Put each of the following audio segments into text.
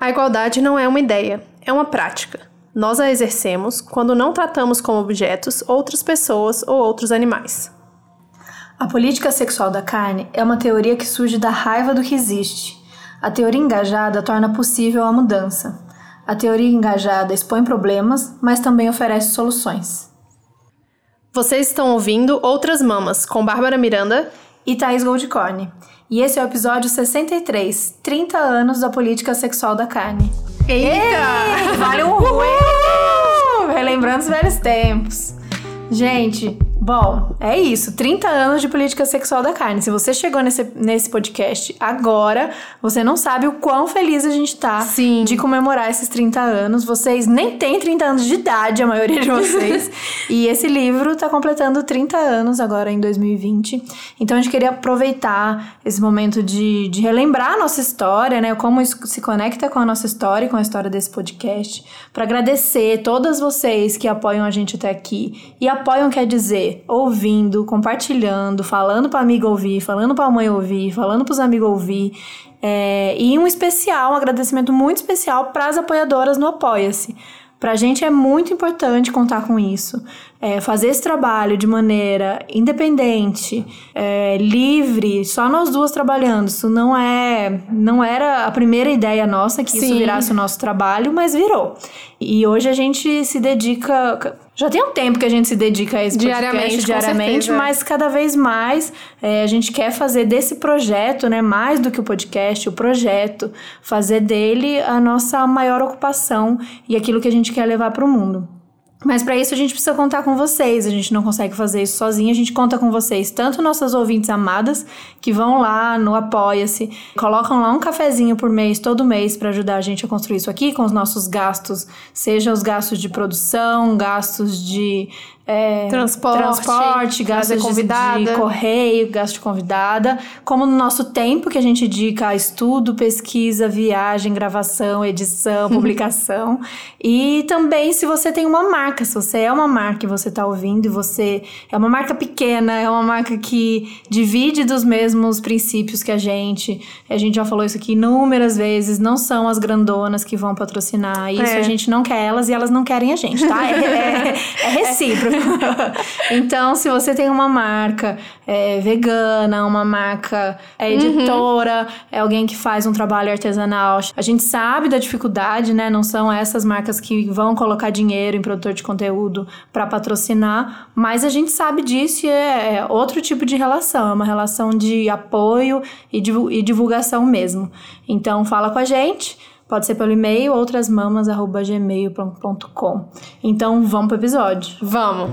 A igualdade não é uma ideia, é uma prática. Nós a exercemos quando não tratamos como objetos outras pessoas ou outros animais. A política sexual da carne é uma teoria que surge da raiva do que existe. A teoria engajada torna possível a mudança. A teoria engajada expõe problemas, mas também oferece soluções. Vocês estão ouvindo Outras Mamas com Bárbara Miranda e Thaís Goldcorn. E esse é o episódio 63, 30 anos da política sexual da carne. Eita! Ei, vale um uh! Relembrando os velhos tempos. Gente, Bom, é isso. 30 anos de política sexual da carne. Se você chegou nesse, nesse podcast agora, você não sabe o quão feliz a gente tá Sim. de comemorar esses 30 anos. Vocês nem têm 30 anos de idade, a maioria de vocês. e esse livro tá completando 30 anos agora em 2020. Então a gente queria aproveitar esse momento de, de relembrar a nossa história, né? Como isso se conecta com a nossa história e com a história desse podcast. para agradecer todas vocês que apoiam a gente até aqui. E apoiam quer dizer ouvindo, compartilhando, falando para amigo ouvir, falando para a mãe ouvir, falando para os amigos ouvir. É, e um especial, um agradecimento muito especial para as apoiadoras no Apoia-se. Para a gente é muito importante contar com isso. É, fazer esse trabalho de maneira independente, é, livre, só nós duas trabalhando. Isso não é, não era a primeira ideia nossa que Sim. isso virasse o nosso trabalho, mas virou. E hoje a gente se dedica já tem um tempo que a gente se dedica a esse diariamente, diariamente, mas cada vez mais é, a gente quer fazer desse projeto, né, mais do que o podcast, o projeto, fazer dele a nossa maior ocupação e aquilo que a gente quer levar para o mundo. Mas para isso a gente precisa contar com vocês. A gente não consegue fazer isso sozinho. A gente conta com vocês, tanto nossas ouvintes amadas que vão lá no Apoia-se, colocam lá um cafezinho por mês, todo mês, para ajudar a gente a construir isso aqui com os nossos gastos, seja os gastos de produção, gastos de é, transporte, transporte gastos de, convidada. de correio, gasto de convidada, como no nosso tempo que a gente dedica a estudo, pesquisa, viagem, gravação, edição, publicação. e também se você tem uma marca, se você é uma marca e você está ouvindo e você é uma marca pequena, é uma marca que divide dos mesmos princípios que a gente, a gente já falou isso aqui inúmeras vezes, não são as grandonas que vão patrocinar isso, é. a gente não quer elas e elas não querem a gente, tá? É, é, é recíproco. então, se você tem uma marca é, vegana, uma marca é, editora, uhum. é alguém que faz um trabalho artesanal, a gente sabe da dificuldade, né? Não são essas marcas que vão colocar dinheiro em produtor de conteúdo para patrocinar, mas a gente sabe disso e é, é outro tipo de relação, é uma relação de apoio e, e divulgação mesmo. Então, fala com a gente. Pode ser pelo e-mail outrasmamas.gmail.com. Então vamos pro episódio. Vamos!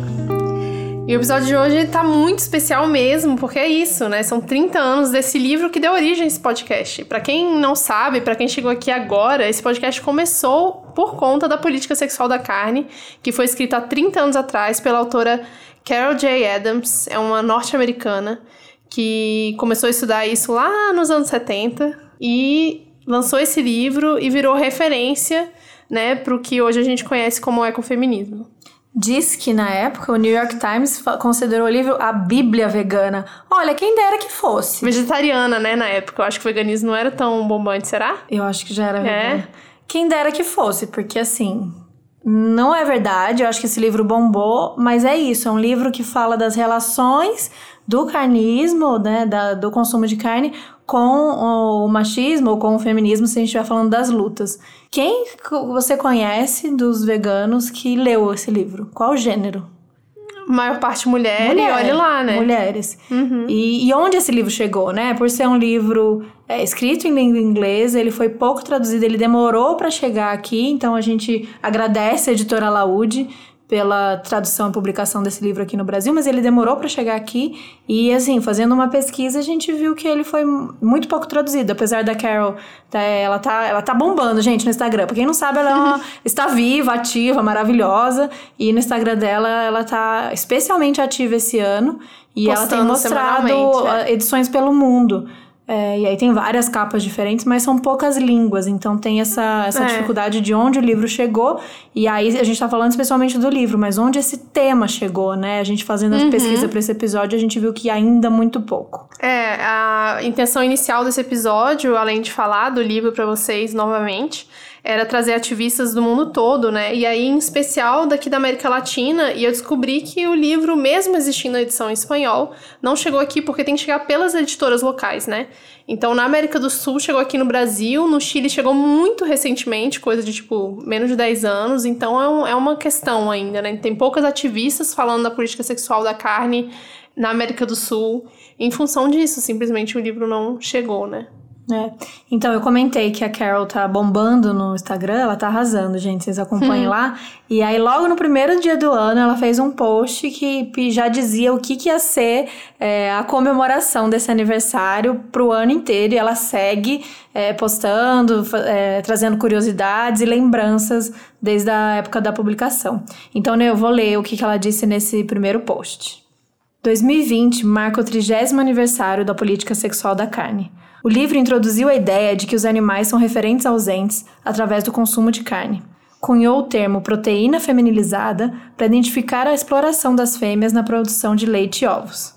E o episódio de hoje tá muito especial mesmo, porque é isso, né? São 30 anos desse livro que deu origem a esse podcast. Para quem não sabe, para quem chegou aqui agora, esse podcast começou por conta da política sexual da carne, que foi escrita há 30 anos atrás pela autora Carol J. Adams, é uma norte-americana que começou a estudar isso lá nos anos 70 e lançou esse livro e virou referência, né, para o que hoje a gente conhece como ecofeminismo. Diz que na época o New York Times considerou o livro a Bíblia vegana. Olha, quem dera que fosse. Vegetariana, né, na época. Eu acho que o veganismo não era tão bombante, será? Eu acho que já era é. Quem dera que fosse, porque assim, não é verdade. Eu acho que esse livro bombou, mas é isso. É um livro que fala das relações do carnismo, né, da, do consumo de carne, com o machismo ou com o feminismo, se a gente estiver falando das lutas. Quem você conhece dos veganos que leu esse livro? Qual gênero? maior parte mulher, mulher, e olha lá, né? Mulheres. Uhum. E, e, onde esse livro chegou, né? Por ser um livro é, escrito em língua inglesa, ele foi pouco traduzido, ele demorou para chegar aqui, então a gente agradece a editora Laude pela tradução e publicação desse livro aqui no Brasil, mas ele demorou para chegar aqui e assim, fazendo uma pesquisa, a gente viu que ele foi muito pouco traduzido, apesar da Carol, tá, ela tá, ela tá bombando, gente, no Instagram. Pra quem não sabe, ela é uma, está viva, ativa, maravilhosa, e no Instagram dela ela tá especialmente ativa esse ano e Postando ela tem mostrado é. edições pelo mundo. É, e aí tem várias capas diferentes, mas são poucas línguas, então tem essa, essa é. dificuldade de onde o livro chegou. E aí a gente tá falando especialmente do livro, mas onde esse tema chegou, né? A gente fazendo uhum. a pesquisa para esse episódio, a gente viu que ainda muito pouco. É, a intenção inicial desse episódio, além de falar do livro para vocês novamente, era trazer ativistas do mundo todo, né? E aí, em especial daqui da América Latina, e eu descobri que o livro, mesmo existindo na edição em espanhol, não chegou aqui porque tem que chegar pelas editoras locais, né? Então, na América do Sul chegou aqui no Brasil, no Chile chegou muito recentemente, coisa de tipo menos de 10 anos, então é, um, é uma questão ainda, né? Tem poucas ativistas falando da política sexual da carne na América do Sul. Em função disso, simplesmente o livro não chegou, né? É. Então, eu comentei que a Carol tá bombando no Instagram, ela tá arrasando, gente, vocês acompanhem hum. lá. E aí, logo no primeiro dia do ano, ela fez um post que já dizia o que, que ia ser é, a comemoração desse aniversário pro ano inteiro. E ela segue é, postando, é, trazendo curiosidades e lembranças desde a época da publicação. Então, né, eu vou ler o que, que ela disse nesse primeiro post. 2020 marca o trigésimo aniversário da política sexual da carne. O livro introduziu a ideia de que os animais são referentes ausentes através do consumo de carne. Cunhou o termo proteína feminilizada para identificar a exploração das fêmeas na produção de leite e ovos.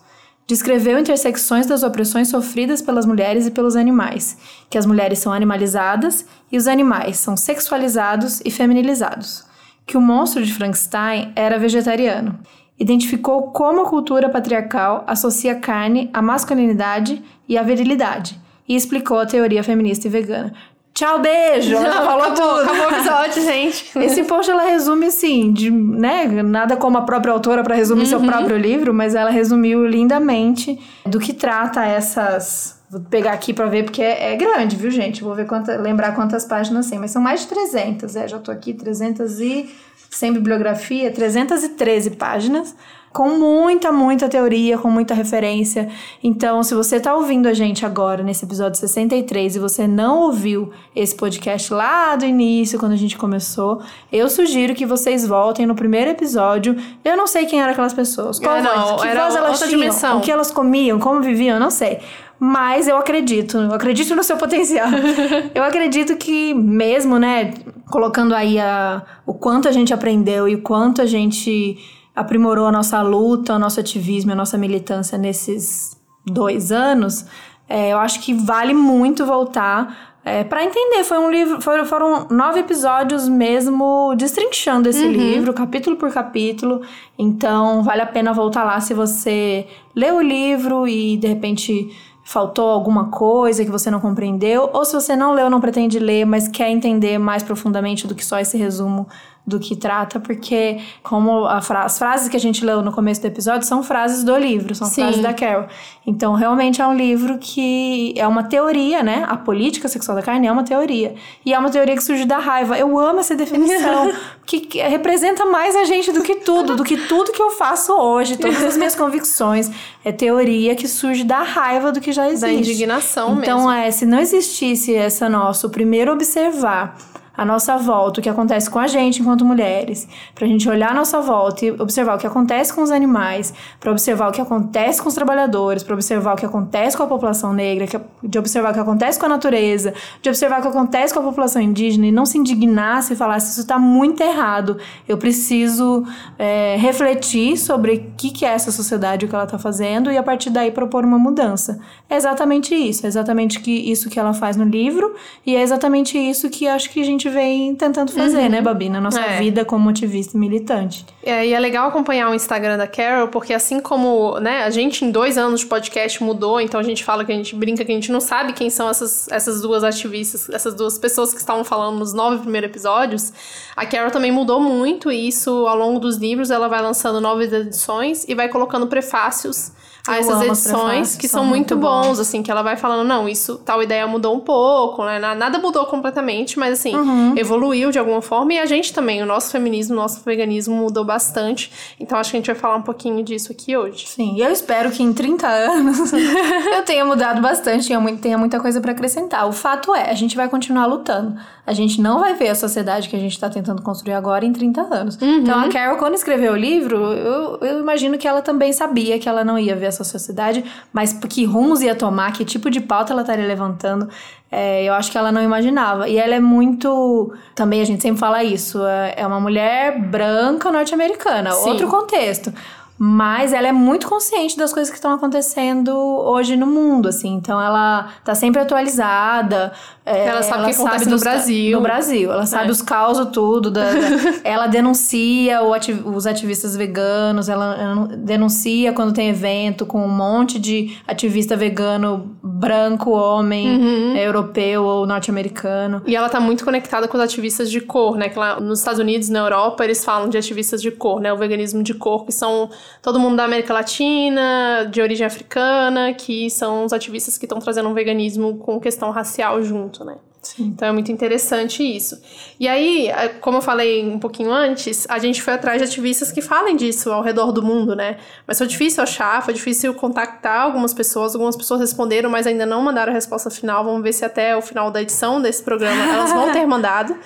Descreveu intersecções das opressões sofridas pelas mulheres e pelos animais, que as mulheres são animalizadas e os animais são sexualizados e feminilizados. Que o monstro de Frankenstein era vegetariano. Identificou como a cultura patriarcal associa carne à masculinidade e à virilidade e explicou a teoria feminista e vegana. Tchau, beijo! Ela Não, falou acabou, tudo. Acabou o episódio, gente. Esse post ela resume assim, de, né? Nada como a própria autora para resumir uhum. seu próprio livro, mas ela resumiu lindamente do que trata essas. Vou pegar aqui para ver, porque é, é, grande, viu, gente? Vou ver quanta, lembrar quantas páginas tem, mas são mais de 300, é, já tô aqui, 300 e. sem bibliografia, 313 páginas com muita, muita teoria, com muita referência. Então, se você está ouvindo a gente agora nesse episódio 63 e você não ouviu esse podcast lá do início, quando a gente começou, eu sugiro que vocês voltem no primeiro episódio. Eu não sei quem eram aquelas pessoas, qual é, não, voz, que era voz elas tinham, dimensão. o que elas comiam, como viviam, eu não sei. Mas eu acredito, eu acredito no seu potencial. eu acredito que mesmo, né, colocando aí a, o quanto a gente aprendeu e o quanto a gente aprimorou a nossa luta, o nosso ativismo, a nossa militância nesses dois anos, é, eu acho que vale muito voltar é, para entender. Foi um livro, foram, foram nove episódios mesmo destrinchando esse uhum. livro, capítulo por capítulo. Então vale a pena voltar lá se você leu o livro e de repente faltou alguma coisa que você não compreendeu, ou se você não leu, não pretende ler, mas quer entender mais profundamente do que só esse resumo do que trata, porque como fra as frases que a gente leu no começo do episódio são frases do livro, são Sim. frases da Carol. Então, realmente é um livro que é uma teoria, né? A política sexual da carne é uma teoria. E é uma teoria que surge da raiva. Eu amo essa definição, que, representa mais a gente do que tudo, do que tudo que eu faço hoje, todas as minhas convicções. É teoria que surge da raiva do que já existe. Da indignação então, mesmo. Então, é, se não existisse essa nossa, o primeiro observar a nossa volta, o que acontece com a gente enquanto mulheres, para a gente olhar a nossa volta e observar o que acontece com os animais, para observar o que acontece com os trabalhadores, para observar o que acontece com a população negra, de observar o que acontece com a natureza, de observar o que acontece com a população indígena e não se indignar se falar se isso está muito errado. Eu preciso é, refletir sobre o que, que é essa sociedade, o que ela está fazendo e a partir daí propor uma mudança. É exatamente isso, é exatamente que, isso que ela faz no livro e é exatamente isso que acho que a gente vem tentando fazer, uhum. né, Babi, na nossa é. vida como ativista e militante. É, e é legal acompanhar o Instagram da Carol, porque assim como, né, a gente em dois anos de podcast mudou, então a gente fala que a gente brinca que a gente não sabe quem são essas, essas duas ativistas, essas duas pessoas que estavam falando nos nove primeiros episódios. A Carol também mudou muito, e isso ao longo dos livros ela vai lançando novas edições e vai colocando prefácios a essas edições que são, são muito, muito bons, bons, assim, que ela vai falando, não, isso, tal ideia mudou um pouco, né? Nada mudou completamente, mas assim, uhum. Evoluiu de alguma forma e a gente também, o nosso feminismo, o nosso veganismo mudou bastante. Então acho que a gente vai falar um pouquinho disso aqui hoje. Sim, e eu espero que em 30 anos eu tenha mudado bastante e tenha muita coisa para acrescentar. O fato é, a gente vai continuar lutando. A gente não vai ver a sociedade que a gente está tentando construir agora em 30 anos. Uhum. Então a Carol, quando escreveu o livro, eu, eu imagino que ela também sabia que ela não ia ver essa sociedade, mas que rumos ia tomar, que tipo de pauta ela estaria levantando, é, eu acho que ela não imaginava. E ela é muito. Também a gente sempre fala isso. É, é uma mulher branca norte-americana, outro contexto. Mas ela é muito consciente das coisas que estão acontecendo hoje no mundo, assim. Então ela tá sempre atualizada. É, ela sabe o que acontece no Brasil. No Brasil. Ela sabe é. os causos tudo. Da, da ela denuncia os ativistas veganos. Ela, ela, denuncia quando tem evento com um monte de ativista vegano branco, homem, uhum. é, europeu ou norte-americano. E ela tá muito conectada com os ativistas de cor, né? Que lá nos Estados Unidos, na Europa, eles falam de ativistas de cor, né? O veganismo de cor, que são todo mundo da América Latina, de origem africana, que são os ativistas que estão trazendo um veganismo com questão racial junto, né? Sim. Então é muito interessante isso. E aí, é, como eu falei um pouquinho antes, a gente foi atrás de ativistas que falem disso ao redor do mundo, né? Mas foi difícil achar, foi difícil contactar algumas pessoas, algumas pessoas responderam, mas ainda não mandaram a resposta final. Vamos ver se até o final da edição desse programa elas vão ter mandado.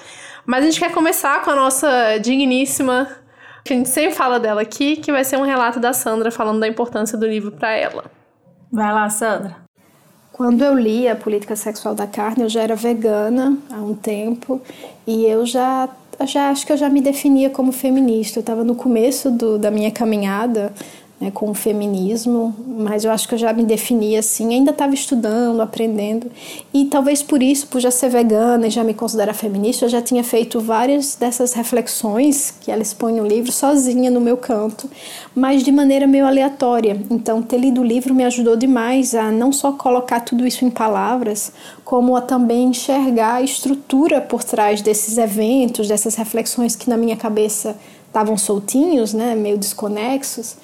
Mas a gente quer começar com a nossa digníssima que a gente sempre fala dela aqui, que vai ser um relato da Sandra falando da importância do livro para ela. Vai lá, Sandra. Quando eu li a Política Sexual da Carne, eu já era vegana há um tempo e eu já, já acho que eu já me definia como feminista. Eu estava no começo do, da minha caminhada né, com o feminismo, mas eu acho que eu já me definia assim, ainda estava estudando, aprendendo, e talvez por isso, por já ser vegana e já me considerar feminista, eu já tinha feito várias dessas reflexões que ela expõe no livro sozinha no meu canto, mas de maneira meio aleatória. Então, ter lido o livro me ajudou demais a não só colocar tudo isso em palavras, como a também enxergar a estrutura por trás desses eventos, dessas reflexões que na minha cabeça estavam soltinhos, né, meio desconexos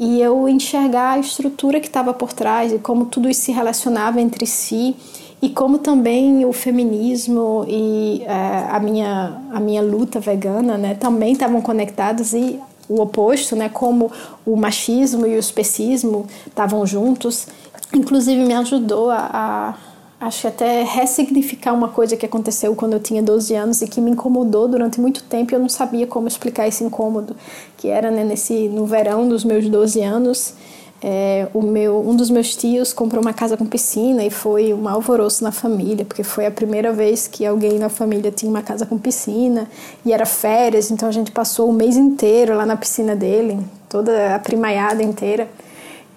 e eu enxergar a estrutura que estava por trás e como tudo isso se relacionava entre si e como também o feminismo e é, a, minha, a minha luta vegana né, também estavam conectados e o oposto, né, como o machismo e o especismo estavam juntos, inclusive me ajudou a, a acho que até ressignificar uma coisa que aconteceu quando eu tinha 12 anos e que me incomodou durante muito tempo e eu não sabia como explicar esse incômodo, que era né, nesse no verão dos meus 12 anos, é, o meu um dos meus tios comprou uma casa com piscina e foi um alvoroço na família, porque foi a primeira vez que alguém na família tinha uma casa com piscina e era férias, então a gente passou o mês inteiro lá na piscina dele, toda a primaiada inteira.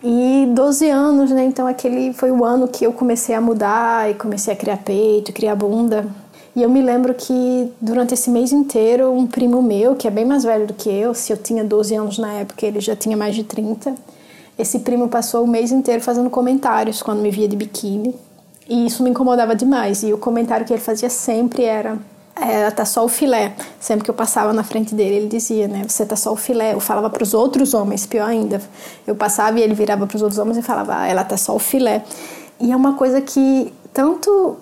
E 12 anos, né? Então aquele foi o ano que eu comecei a mudar e comecei a criar peito, criar bunda. E eu me lembro que durante esse mês inteiro, um primo meu, que é bem mais velho do que eu, se eu tinha 12 anos na época, ele já tinha mais de 30, esse primo passou o mês inteiro fazendo comentários quando me via de biquíni. E isso me incomodava demais. E o comentário que ele fazia sempre era: é, tá só o filé. Sempre que eu passava na frente dele, ele dizia, né? Você tá só o filé. Eu falava para os outros homens, pior ainda. Eu passava e ele virava para os outros homens e falava, ah, ela tá só o filé. E é uma coisa que tanto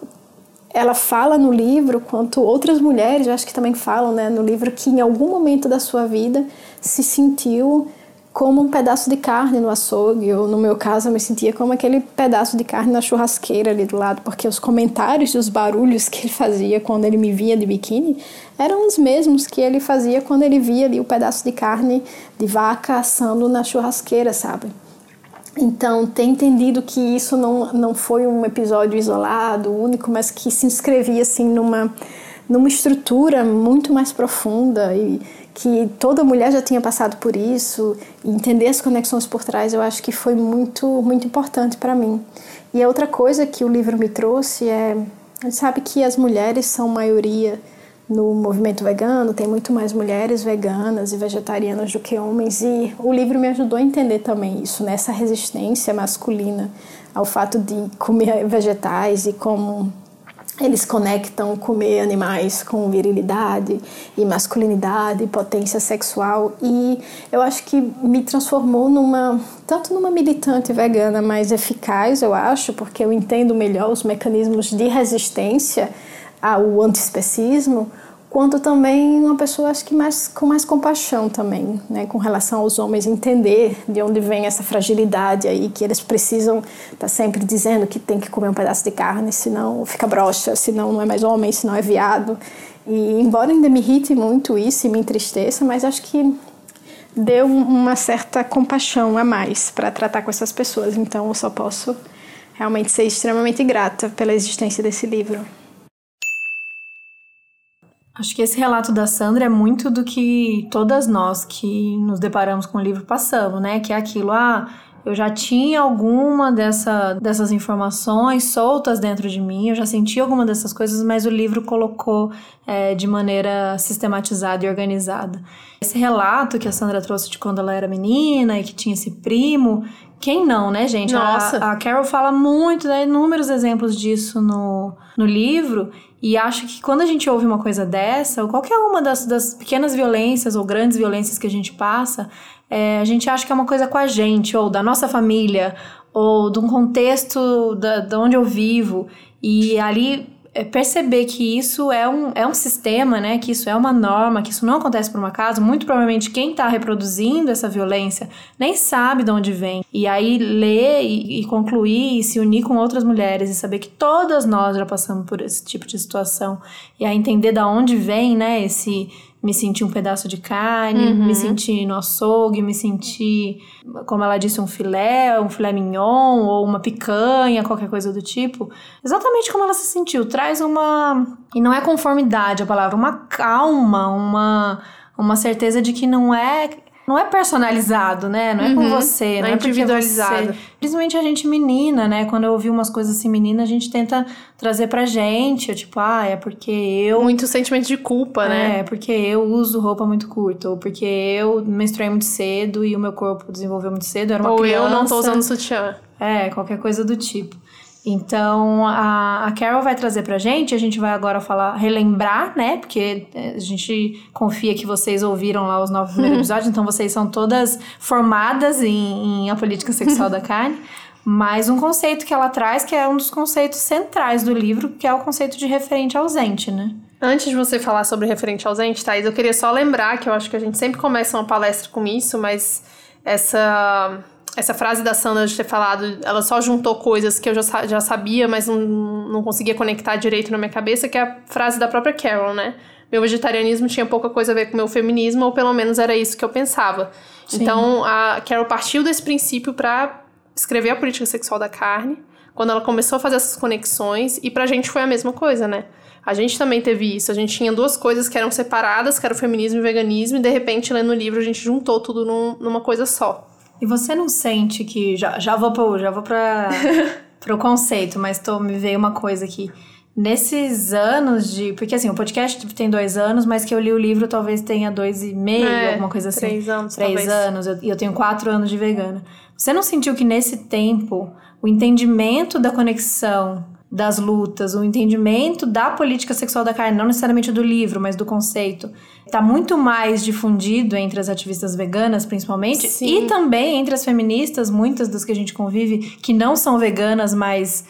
ela fala no livro quanto outras mulheres, eu acho que também falam, né, no livro que em algum momento da sua vida se sentiu como um pedaço de carne no açougue, ou no meu caso eu me sentia como aquele pedaço de carne na churrasqueira ali do lado, porque os comentários e os barulhos que ele fazia quando ele me via de biquíni eram os mesmos que ele fazia quando ele via ali o pedaço de carne de vaca assando na churrasqueira, sabe? Então, ter entendido que isso não, não foi um episódio isolado, único, mas que se inscrevia assim numa, numa estrutura muito mais profunda e que toda mulher já tinha passado por isso, entender as conexões por trás, eu acho que foi muito, muito importante para mim. E a outra coisa que o livro me trouxe é, a gente sabe que as mulheres são maioria no movimento vegano, tem muito mais mulheres veganas e vegetarianas do que homens, e o livro me ajudou a entender também isso, nessa né? resistência masculina ao fato de comer vegetais e como eles conectam comer animais com virilidade e masculinidade, potência sexual. E eu acho que me transformou numa tanto numa militante vegana mais eficaz, eu acho, porque eu entendo melhor os mecanismos de resistência ao antiespecismo, quanto também uma pessoa acho que mais com mais compaixão também, né, com relação aos homens entender de onde vem essa fragilidade aí que eles precisam estar tá sempre dizendo que tem que comer um pedaço de carne, senão fica broxa, senão não é mais homem, senão é viado. E embora ainda me irrite muito isso e me entristeça, mas acho que deu uma certa compaixão a mais para tratar com essas pessoas. Então eu só posso realmente ser extremamente grata pela existência desse livro. Acho que esse relato da Sandra é muito do que todas nós que nos deparamos com o livro passamos, né? Que é aquilo, ah, eu já tinha alguma dessa, dessas informações soltas dentro de mim, eu já senti alguma dessas coisas, mas o livro colocou é, de maneira sistematizada e organizada. Esse relato que a Sandra trouxe de quando ela era menina e que tinha esse primo, quem não, né, gente? Nossa. A, a Carol fala muito, né, inúmeros exemplos disso no, no livro. E acho que quando a gente ouve uma coisa dessa, ou qualquer uma das, das pequenas violências ou grandes violências que a gente passa, é, a gente acha que é uma coisa com a gente, ou da nossa família, ou de um contexto da, de onde eu vivo. E ali é perceber que isso é um, é um sistema, né? Que isso é uma norma, que isso não acontece por um acaso. Muito provavelmente quem está reproduzindo essa violência nem sabe de onde vem. E aí ler e, e, concluir e se unir com outras mulheres e saber que todas nós já passamos por esse tipo de situação. E aí entender da onde vem, né? Esse me sentir um pedaço de carne, uhum. me sentir no açougue, me sentir, como ela disse, um filé, um filé mignon ou uma picanha, qualquer coisa do tipo. Exatamente como ela se sentiu. Traz uma. E não é conformidade a palavra, uma calma, uma, uma certeza de que não é não é personalizado, né? Não é com uhum. você, não é, é individualizado. Você, principalmente a gente menina, né? Quando eu ouvi umas coisas assim menina, a gente tenta trazer pra gente, tipo, ah, é porque eu muito sentimento de culpa, né? É, porque eu uso roupa muito curta, ou porque eu menstruei muito cedo e o meu corpo desenvolveu muito cedo, era uma ou criança. Ou eu não tô usando sutiã. É, qualquer coisa do tipo. Então, a, a Carol vai trazer pra gente, a gente vai agora falar, relembrar, né? Porque é, a gente confia que vocês ouviram lá os nove primeiros episódios, então vocês são todas formadas em, em A Política Sexual da Carne. Mas um conceito que ela traz, que é um dos conceitos centrais do livro, que é o conceito de referente ausente, né? Antes de você falar sobre referente ausente, Thais, eu queria só lembrar que eu acho que a gente sempre começa uma palestra com isso, mas essa essa frase da Sandra de ter falado, ela só juntou coisas que eu já, já sabia, mas não, não conseguia conectar direito na minha cabeça, que é a frase da própria Carol, né? Meu vegetarianismo tinha pouca coisa a ver com meu feminismo, ou pelo menos era isso que eu pensava. Sim. Então, a Carol partiu desse princípio para escrever a política sexual da carne, quando ela começou a fazer essas conexões, e pra gente foi a mesma coisa, né? A gente também teve isso. A gente tinha duas coisas que eram separadas, que era o feminismo e o veganismo, e de repente, lendo o livro, a gente juntou tudo num, numa coisa só. E você não sente que. Já, já vou pro, já vou pra, pro conceito, mas tô, me veio uma coisa aqui. Nesses anos de. Porque assim, o podcast tem dois anos, mas que eu li o livro talvez tenha dois e meio, é, alguma coisa assim. Três anos. Três talvez. anos. E eu, eu tenho quatro anos de vegana. Você não sentiu que nesse tempo o entendimento da conexão das lutas, o entendimento da política sexual da carne, não necessariamente do livro, mas do conceito, está muito mais difundido entre as ativistas veganas, principalmente, Sim. e também entre as feministas, muitas das que a gente convive, que não são veganas, mas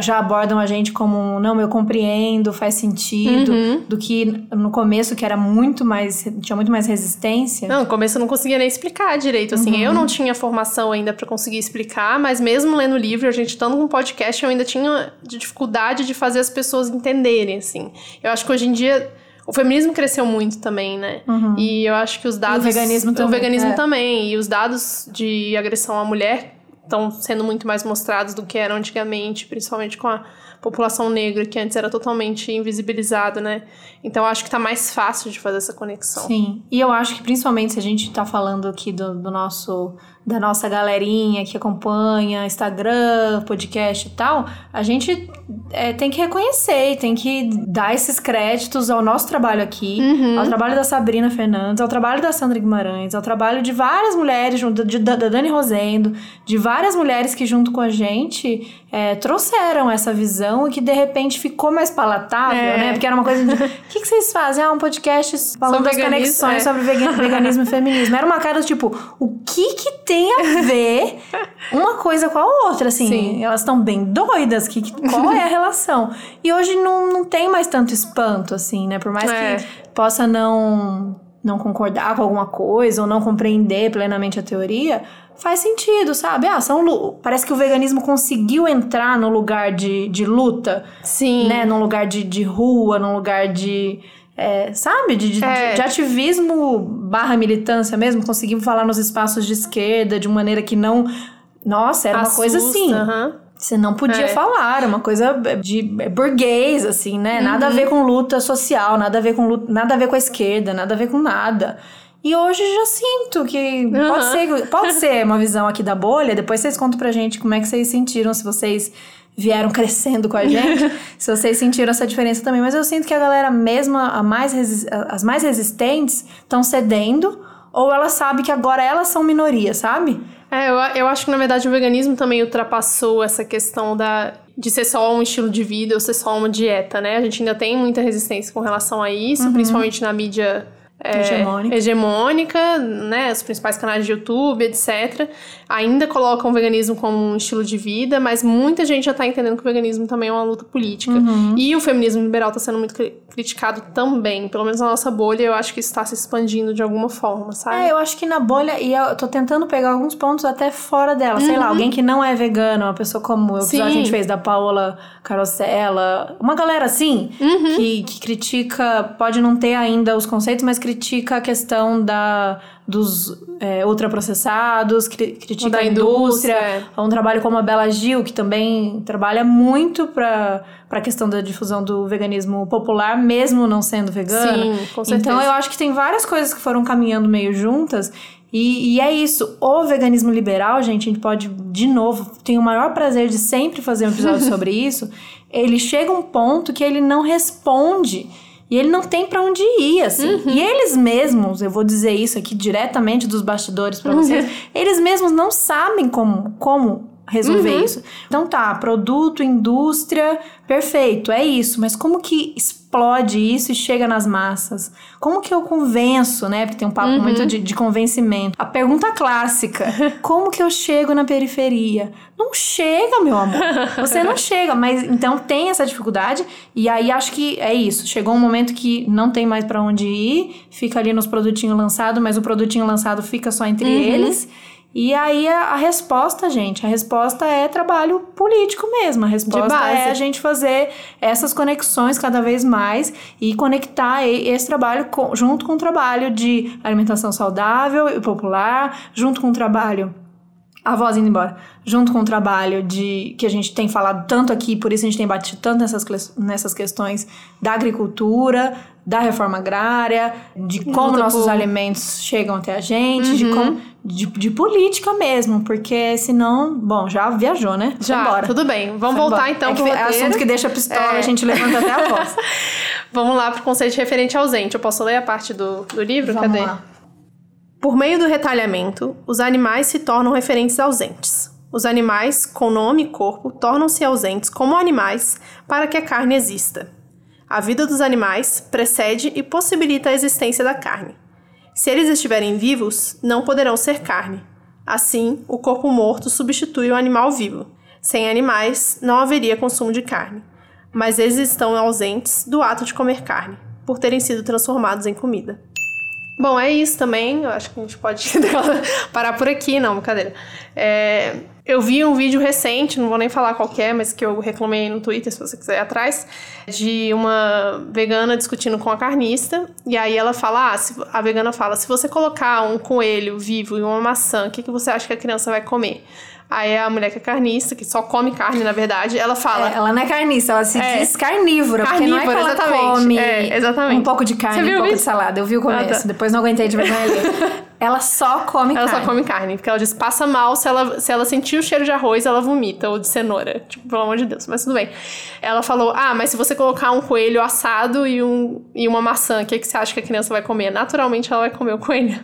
já abordam a gente como não, eu compreendo, faz sentido, uhum. do que no começo que era muito mais, tinha muito mais resistência. Não, no começo eu não conseguia nem explicar direito, assim, uhum. eu não tinha formação ainda para conseguir explicar, mas mesmo lendo o livro, a gente estando com podcast, eu ainda tinha dificuldade de fazer as pessoas entenderem, assim. Eu acho que hoje em dia o feminismo cresceu muito também, né? Uhum. E eu acho que os dados. E o veganismo também. O veganismo é. também. E os dados de agressão à mulher estão sendo muito mais mostrados do que eram antigamente, principalmente com a população negra, que antes era totalmente invisibilizado, né? Então acho que tá mais fácil de fazer essa conexão. Sim. E eu acho que principalmente se a gente tá falando aqui do, do nosso da nossa galerinha que acompanha Instagram, podcast e tal, a gente é, tem que reconhecer, tem que dar esses créditos ao nosso trabalho aqui, uhum. ao trabalho da Sabrina Fernandes, ao trabalho da Sandra Guimarães, ao trabalho de várias mulheres, de, de, da Dani Rosendo, de várias mulheres que junto com a gente é, trouxeram essa visão e que de repente ficou mais palatável, é. né? Porque era uma coisa de. O que, que vocês fazem? Ah, um podcast falando sobre das conexões é. sobre veganismo e feminismo. Era uma cara tipo, o que que tem a ver uma coisa com a outra? Assim, Sim. elas estão bem doidas. Que, qual é a relação? E hoje não, não tem mais tanto espanto, assim, né? Por mais é. que possa não não concordar com alguma coisa ou não compreender plenamente a teoria, faz sentido, sabe? Ah, são parece que o veganismo conseguiu entrar no lugar de, de luta. Sim. Né? Num lugar de, de rua, num lugar de, é, sabe, de, de, é. de, ativismo barra militância mesmo, conseguimos falar nos espaços de esquerda de maneira que não. Nossa, era Assusta, uma coisa assim. Uhum. Você não podia é. falar, era uma coisa de burguês, assim, né? Nada uhum. a ver com luta social, nada a ver com luta, nada a ver com a esquerda, nada a ver com nada. E hoje já sinto que uhum. pode, ser, pode ser uma visão aqui da bolha. Depois vocês contam pra gente como é que vocês sentiram, se vocês vieram crescendo com a gente, se vocês sentiram essa diferença também. Mas eu sinto que a galera mesmo, a mais as mais resistentes, estão cedendo, ou ela sabe que agora elas são minoria, sabe? É, eu, eu acho que na verdade o veganismo também ultrapassou essa questão da de ser só um estilo de vida ou ser só uma dieta, né? A gente ainda tem muita resistência com relação a isso, uhum. principalmente na mídia é, hegemônica. hegemônica, né? Os principais canais de YouTube, etc. Ainda colocam o veganismo como um estilo de vida, mas muita gente já está entendendo que o veganismo também é uma luta política. Uhum. E o feminismo liberal está sendo muito criticado também. Pelo menos na nossa bolha, eu acho que está se expandindo de alguma forma, sabe? É, eu acho que na bolha, e eu tô tentando pegar alguns pontos até fora dela. Uhum. Sei lá, uhum. alguém que não é vegano, uma pessoa como o episódio a gente fez da Paola Carosella. Uma galera assim, uhum. que, que critica, pode não ter ainda os conceitos, mas critica a questão da dos é, ultraprocessados, cri critica a indústria. indústria. É. Um trabalho como a Bela Gil, que também trabalha muito para a questão da difusão do veganismo popular, mesmo não sendo vegano. Sim, com certeza. Então eu acho que tem várias coisas que foram caminhando meio juntas. E, e, é isso. O veganismo liberal, gente, a gente pode, de novo, tem o maior prazer de sempre fazer um episódio sobre isso. Ele chega a um ponto que ele não responde e ele não tem para onde ir, assim. Uhum. E eles mesmos, eu vou dizer isso aqui diretamente dos bastidores para vocês, uhum. eles mesmos não sabem como, como resolver uhum. isso. Então tá, produto, indústria, perfeito, é isso. Mas como que explode isso e chega nas massas? Como que eu convenço, né? Porque tem um papo uhum. muito de, de, convencimento. A pergunta clássica: como que eu chego na periferia? Não chega, meu amor. Você não chega. Mas então tem essa dificuldade. E aí acho que é isso. Chegou um momento que não tem mais para onde ir, fica ali nos produtinhos lançados, mas o produtinho lançado fica só entre uhum. eles. E aí a, a, resposta, gente, a resposta é trabalho político mesmo. A resposta é a gente fazer essas conexões cada vez mais e conectar esse trabalho com, junto com o trabalho de alimentação saudável e popular, junto com o trabalho a voz indo embora, junto com o trabalho de que a gente tem falado tanto aqui, por isso a gente tem batido tanto nessas, nessas questões da agricultura, da reforma agrária, de como nossos por... alimentos chegam até a gente, uhum. de como de, de, política mesmo, porque senão, bom, já viajou, né? Já, Vambora. tudo bem. Vamos Foi voltar então é pro É assunto que deixa a pistola, é. a gente levanta até a voz. Vamos lá pro conceito referente ausente. Eu posso ler a parte do, do livro? Vamos Cadê? Lá. Por meio do retalhamento, os animais se tornam referentes ausentes. Os animais, com nome e corpo, tornam-se ausentes como animais para que a carne exista. A vida dos animais precede e possibilita a existência da carne. Se eles estiverem vivos, não poderão ser carne. Assim, o corpo morto substitui o animal vivo. Sem animais, não haveria consumo de carne. Mas eles estão ausentes do ato de comer carne, por terem sido transformados em comida. Bom, é isso também. Eu acho que a gente pode parar por aqui, não, brincadeira. É, eu vi um vídeo recente, não vou nem falar qual é, mas que eu reclamei no Twitter, se você quiser ir atrás, de uma vegana discutindo com a carnista. E aí ela fala: ah, se, a vegana fala, se você colocar um coelho vivo e uma maçã, o que, que você acha que a criança vai comer? Aí a mulher que é carnista, que só come carne, na verdade, ela fala. É, ela não é carnista, ela se é. diz carnívora. Carnívora, porque não é que exatamente. Ela come é, exatamente. Um pouco de carne, um pouco isso? de salada. Eu vi o começo, ah, tá. depois não aguentei de vergonha ali. ela só come ela carne. Ela só come carne, porque ela diz passa mal se ela, se ela sentir o cheiro de arroz, ela vomita, ou de cenoura. Tipo, pelo amor de Deus, mas tudo bem. Ela falou: ah, mas se você colocar um coelho assado e, um, e uma maçã, o que, que você acha que a criança vai comer? Naturalmente ela vai comer o coelho.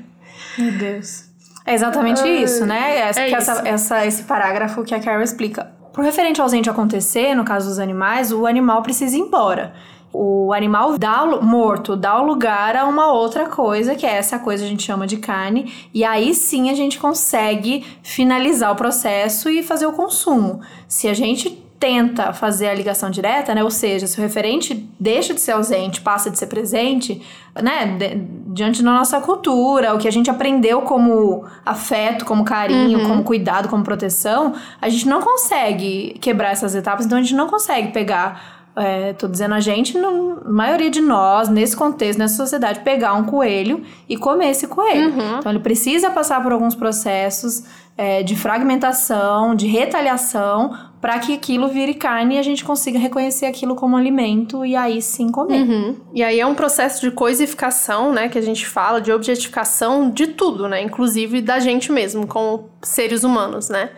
Meu Deus. É exatamente isso, né? Essa, é essa, isso. Essa, esse parágrafo que a Carol explica. Pro referente ao ausente acontecer, no caso dos animais, o animal precisa ir embora. O animal dá, morto dá o lugar a uma outra coisa, que é essa coisa que a gente chama de carne, e aí sim a gente consegue finalizar o processo e fazer o consumo. Se a gente tenta fazer a ligação direta, né? Ou seja, se o referente deixa de ser ausente, passa de ser presente, né? De, diante da nossa cultura, o que a gente aprendeu como afeto, como carinho, uhum. como cuidado, como proteção, a gente não consegue quebrar essas etapas, então a gente não consegue pegar é, tô dizendo a gente, no, a maioria de nós, nesse contexto, nessa sociedade, pegar um coelho e comer esse coelho. Uhum. Então ele precisa passar por alguns processos é, de fragmentação, de retaliação, para que aquilo vire carne e a gente consiga reconhecer aquilo como alimento e aí sim comer. Uhum. E aí é um processo de coisificação, né, que a gente fala, de objetificação de tudo, né, inclusive da gente mesmo, como seres humanos, né.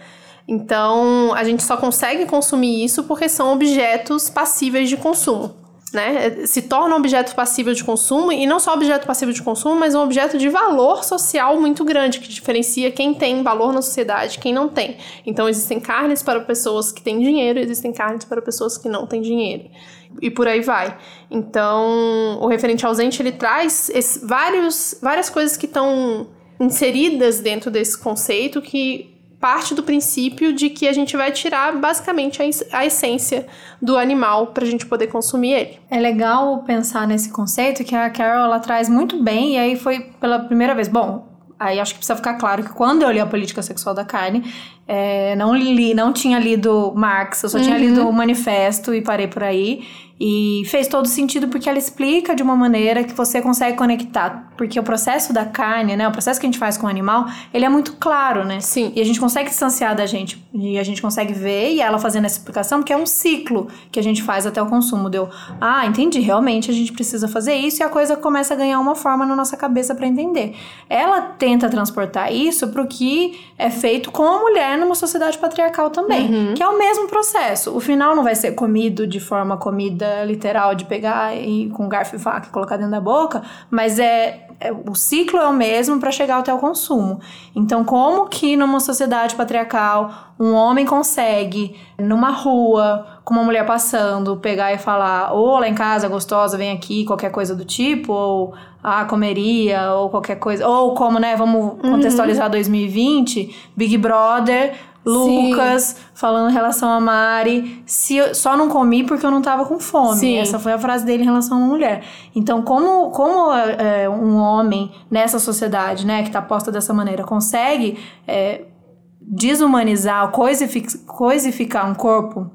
Então, a gente só consegue consumir isso porque são objetos passíveis de consumo. Né? Se torna um objeto passível de consumo, e não só objeto passível de consumo, mas um objeto de valor social muito grande, que diferencia quem tem valor na sociedade e quem não tem. Então, existem carnes para pessoas que têm dinheiro, existem carnes para pessoas que não têm dinheiro. E por aí vai. Então, o referente ausente ele traz esse, vários, várias coisas que estão inseridas dentro desse conceito que parte do princípio de que a gente vai tirar basicamente a, a essência do animal para a gente poder consumir ele. É legal pensar nesse conceito que a Carol ela traz muito bem, e aí foi pela primeira vez. Bom, aí acho que precisa ficar claro que quando eu li a política sexual da carne, é, não li, não tinha lido Marx, eu só uhum. tinha lido o manifesto e parei por aí. E fez todo sentido porque ela explica de uma maneira que você consegue conectar. Porque o processo da carne, né? O processo que a gente faz com o animal, ele é muito claro, né? Sim. E a gente consegue distanciar da gente. E a gente consegue ver, e ela fazendo essa explicação, porque é um ciclo que a gente faz até o consumo. Deu, ah, entendi, realmente a gente precisa fazer isso, e a coisa começa a ganhar uma forma na nossa cabeça para entender. Ela tenta transportar isso pro que é feito com a mulher numa sociedade patriarcal também, uhum. que é o mesmo processo. O final não vai ser comido de forma comida literal de pegar e com garfo e faca e colocar dentro da boca, mas é, é o ciclo é o mesmo para chegar até o consumo. Então, como que numa sociedade patriarcal um homem consegue numa rua com uma mulher passando pegar e falar, ou oh, lá em casa gostosa, vem aqui, qualquer coisa do tipo, ou ah, comeria, ou qualquer coisa, ou como, né, vamos uhum. contextualizar 2020, Big Brother Lucas Sim. falando em relação a Mari, se eu, só não comi porque eu não tava com fome. Sim. Essa foi a frase dele em relação a uma mulher. Então, como, como é, um homem nessa sociedade, né, que tá posta dessa maneira, consegue é, desumanizar, coisific, coisificar um corpo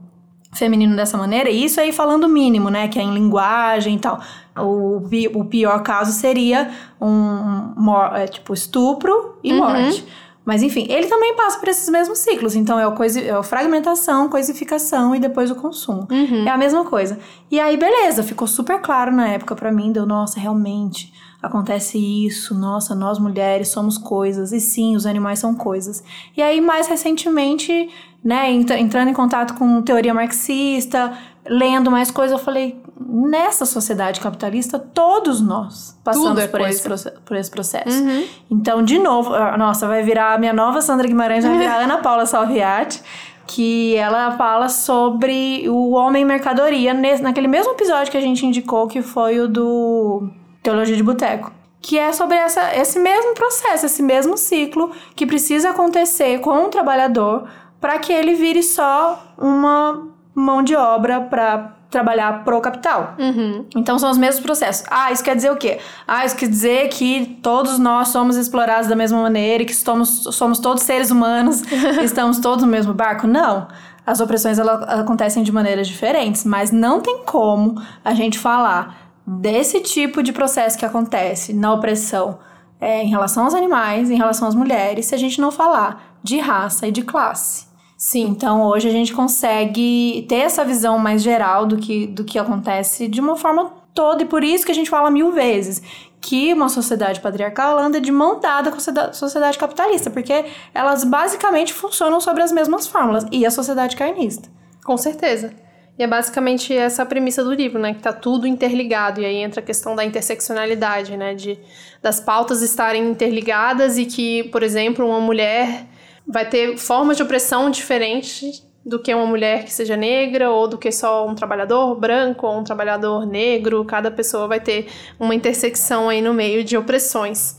feminino dessa maneira, e isso aí falando mínimo, né, que é em linguagem e tal. O, o pior caso seria um, um é, tipo estupro e uhum. morte. Mas enfim, ele também passa por esses mesmos ciclos. Então é, o coisi, é a fragmentação, coisificação e depois o consumo. Uhum. É a mesma coisa. E aí, beleza, ficou super claro na época para mim, deu, nossa, realmente acontece isso, nossa, nós mulheres somos coisas, e sim, os animais são coisas. E aí, mais recentemente, né, entrando em contato com teoria marxista, lendo mais coisas, eu falei, nessa sociedade capitalista, todos nós passamos é por, esse, por esse processo. Uhum. Então, de novo, nossa, vai virar a minha nova Sandra Guimarães, vai virar Ana Paula Salviati, que ela fala sobre o homem mercadoria, nesse, naquele mesmo episódio que a gente indicou, que foi o do Teologia de Boteco. Que é sobre essa, esse mesmo processo, esse mesmo ciclo que precisa acontecer com o trabalhador para que ele vire só uma mão de obra para trabalhar pro capital. Uhum. Então são os mesmos processos. Ah, isso quer dizer o quê? Ah, isso quer dizer que todos nós somos explorados da mesma maneira e que somos, somos todos seres humanos estamos todos no mesmo barco? Não. As opressões elas acontecem de maneiras diferentes, mas não tem como a gente falar desse tipo de processo que acontece na opressão é, em relação aos animais, em relação às mulheres, se a gente não falar de raça e de classe. Sim. Então hoje a gente consegue ter essa visão mais geral do que, do que acontece de uma forma toda, e por isso que a gente fala mil vezes que uma sociedade patriarcal anda de mão dada com a sociedade capitalista, porque elas basicamente funcionam sobre as mesmas fórmulas, e a sociedade carnista. Com certeza. E é basicamente essa a premissa do livro, né? Que tá tudo interligado. E aí entra a questão da interseccionalidade, né? De, das pautas estarem interligadas e que, por exemplo, uma mulher vai ter formas de opressão diferentes do que uma mulher que seja negra ou do que só um trabalhador branco ou um trabalhador negro. Cada pessoa vai ter uma intersecção aí no meio de opressões.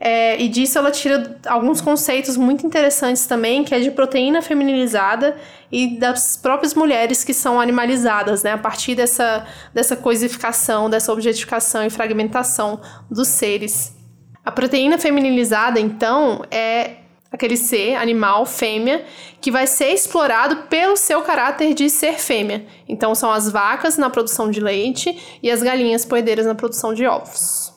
É, e disso ela tira alguns conceitos muito interessantes também, que é de proteína feminilizada e das próprias mulheres que são animalizadas, né? A partir dessa, dessa coisificação, dessa objetificação e fragmentação dos seres. A proteína feminilizada, então, é aquele ser animal fêmea que vai ser explorado pelo seu caráter de ser fêmea. Então são as vacas na produção de leite e as galinhas poedeiras na produção de ovos.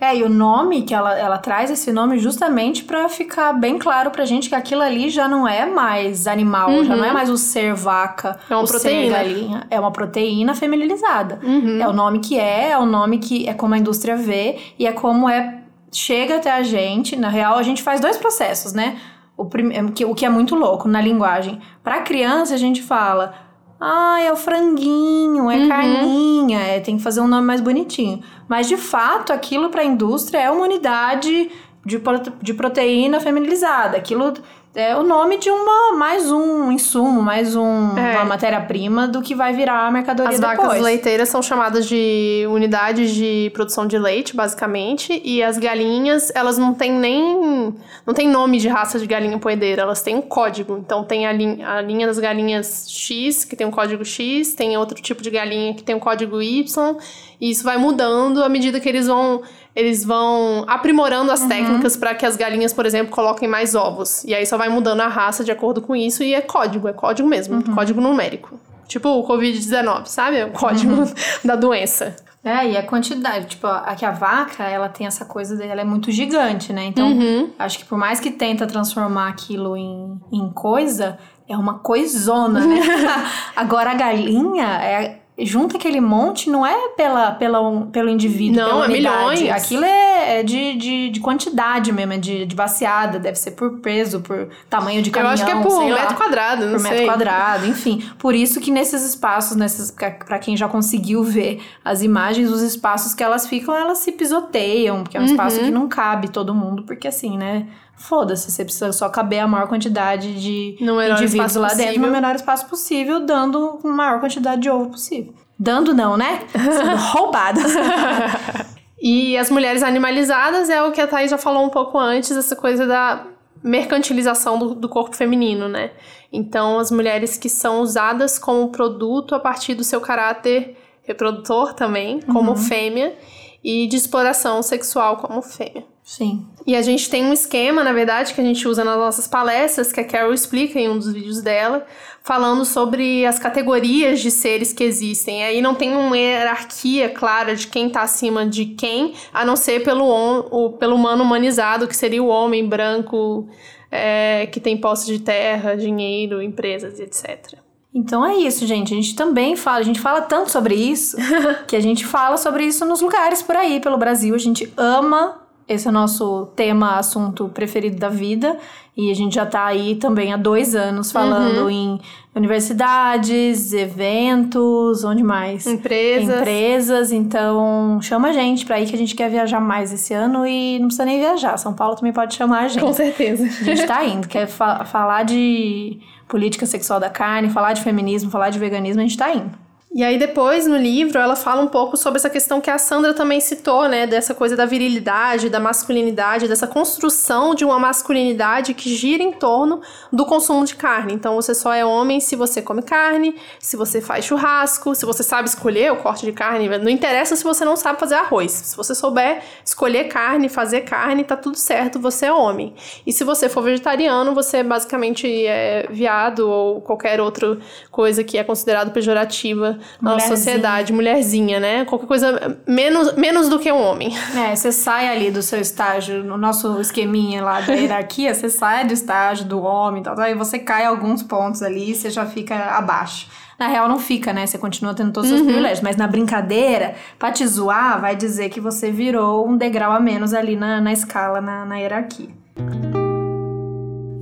É, e o nome que ela, ela traz esse nome justamente para ficar bem claro pra gente que aquilo ali já não é mais animal, uhum. já não é mais o ser vaca, é uma o proteína. ser galinha, é uma proteína feminilizada. Uhum. É o nome que é, é o nome que é como a indústria vê e é como é chega até a gente. Na real, a gente faz dois processos, né? O, prim... É, o que é muito louco na linguagem. Para criança, a gente fala ah, é o franguinho, é uhum. carninha, é, tem que fazer um nome mais bonitinho. Mas de fato, aquilo para a indústria é uma unidade de, de proteína feminilizada. Aquilo é o nome de uma mais um insumo, mais um, é. uma matéria-prima do que vai virar a mercadoria As depois. vacas leiteiras são chamadas de unidades de produção de leite, basicamente, e as galinhas, elas não têm nem não tem nome de raça de galinha poedeira, elas têm um código. Então tem a, linha, a linha das galinhas X, que tem um código X, tem outro tipo de galinha que tem um código Y, e isso vai mudando à medida que eles vão eles vão aprimorando as uhum. técnicas para que as galinhas, por exemplo, coloquem mais ovos. E aí só vai mudando a raça de acordo com isso e é código, é código mesmo, uhum. código numérico. Tipo o Covid-19, sabe? É o código uhum. da doença. É, e a quantidade, tipo, aqui a vaca, ela tem essa coisa dela é muito gigante, né? Então, uhum. acho que por mais que tenta transformar aquilo em, em coisa, é uma coisona, né? Agora a galinha é junta aquele monte não é pela, pela, pelo indivíduo, não, pela é milhões. Aquilo é, é de, de, de, quantidade mesmo, é de, de baseada, deve ser por peso, por tamanho de caminhão, Eu acho que é por metro lá, quadrado, não por sei. metro quadrado, enfim. Por isso que nesses espaços, nesses para quem já conseguiu ver as imagens, os espaços que elas ficam, elas se pisoteiam, porque é um uhum. espaço que não cabe todo mundo, porque assim, né? foda-se, você precisa só caber a maior quantidade de indivíduos lá possível. dentro no menor espaço possível, dando a maior quantidade de ovo possível. Dando não, né? Sendo roubadas. e as mulheres animalizadas é o que a Thaís já falou um pouco antes, essa coisa da mercantilização do, do corpo feminino, né? Então, as mulheres que são usadas como produto a partir do seu caráter reprodutor também, como uhum. fêmea, e de exploração sexual como fêmea. Sim. E a gente tem um esquema, na verdade, que a gente usa nas nossas palestras, que a Carol explica em um dos vídeos dela, falando sobre as categorias de seres que existem. Aí não tem uma hierarquia clara de quem está acima de quem, a não ser pelo, o, pelo humano humanizado, que seria o homem branco é, que tem posse de terra, dinheiro, empresas, etc. Então é isso, gente. A gente também fala, a gente fala tanto sobre isso, que a gente fala sobre isso nos lugares por aí, pelo Brasil. A gente ama esse é o nosso tema, assunto preferido da vida. E a gente já está aí também há dois anos falando uhum. em universidades, eventos, onde mais? Empresas. Empresas. Então, chama a gente para ir que a gente quer viajar mais esse ano e não precisa nem viajar. São Paulo também pode chamar a gente. Com certeza. A gente está indo. Quer fa falar de política sexual da carne, falar de feminismo, falar de veganismo, a gente está indo. E aí depois no livro ela fala um pouco sobre essa questão que a Sandra também citou, né, dessa coisa da virilidade, da masculinidade, dessa construção de uma masculinidade que gira em torno do consumo de carne. Então você só é homem se você come carne, se você faz churrasco, se você sabe escolher o corte de carne, não interessa se você não sabe fazer arroz. Se você souber escolher carne, fazer carne, tá tudo certo, você é homem. E se você for vegetariano, você basicamente é viado ou qualquer outra coisa que é considerado pejorativa na sociedade, mulherzinha, né? Qualquer coisa menos, menos do que um homem. É, você sai ali do seu estágio, no nosso esqueminha lá da hierarquia, você sai do estágio do homem e tal, aí você cai alguns pontos ali e você já fica abaixo. Na real, não fica, né? Você continua tendo todos os seus uhum. privilégios. Mas na brincadeira, pra te zoar, vai dizer que você virou um degrau a menos ali na, na escala, na, na hierarquia.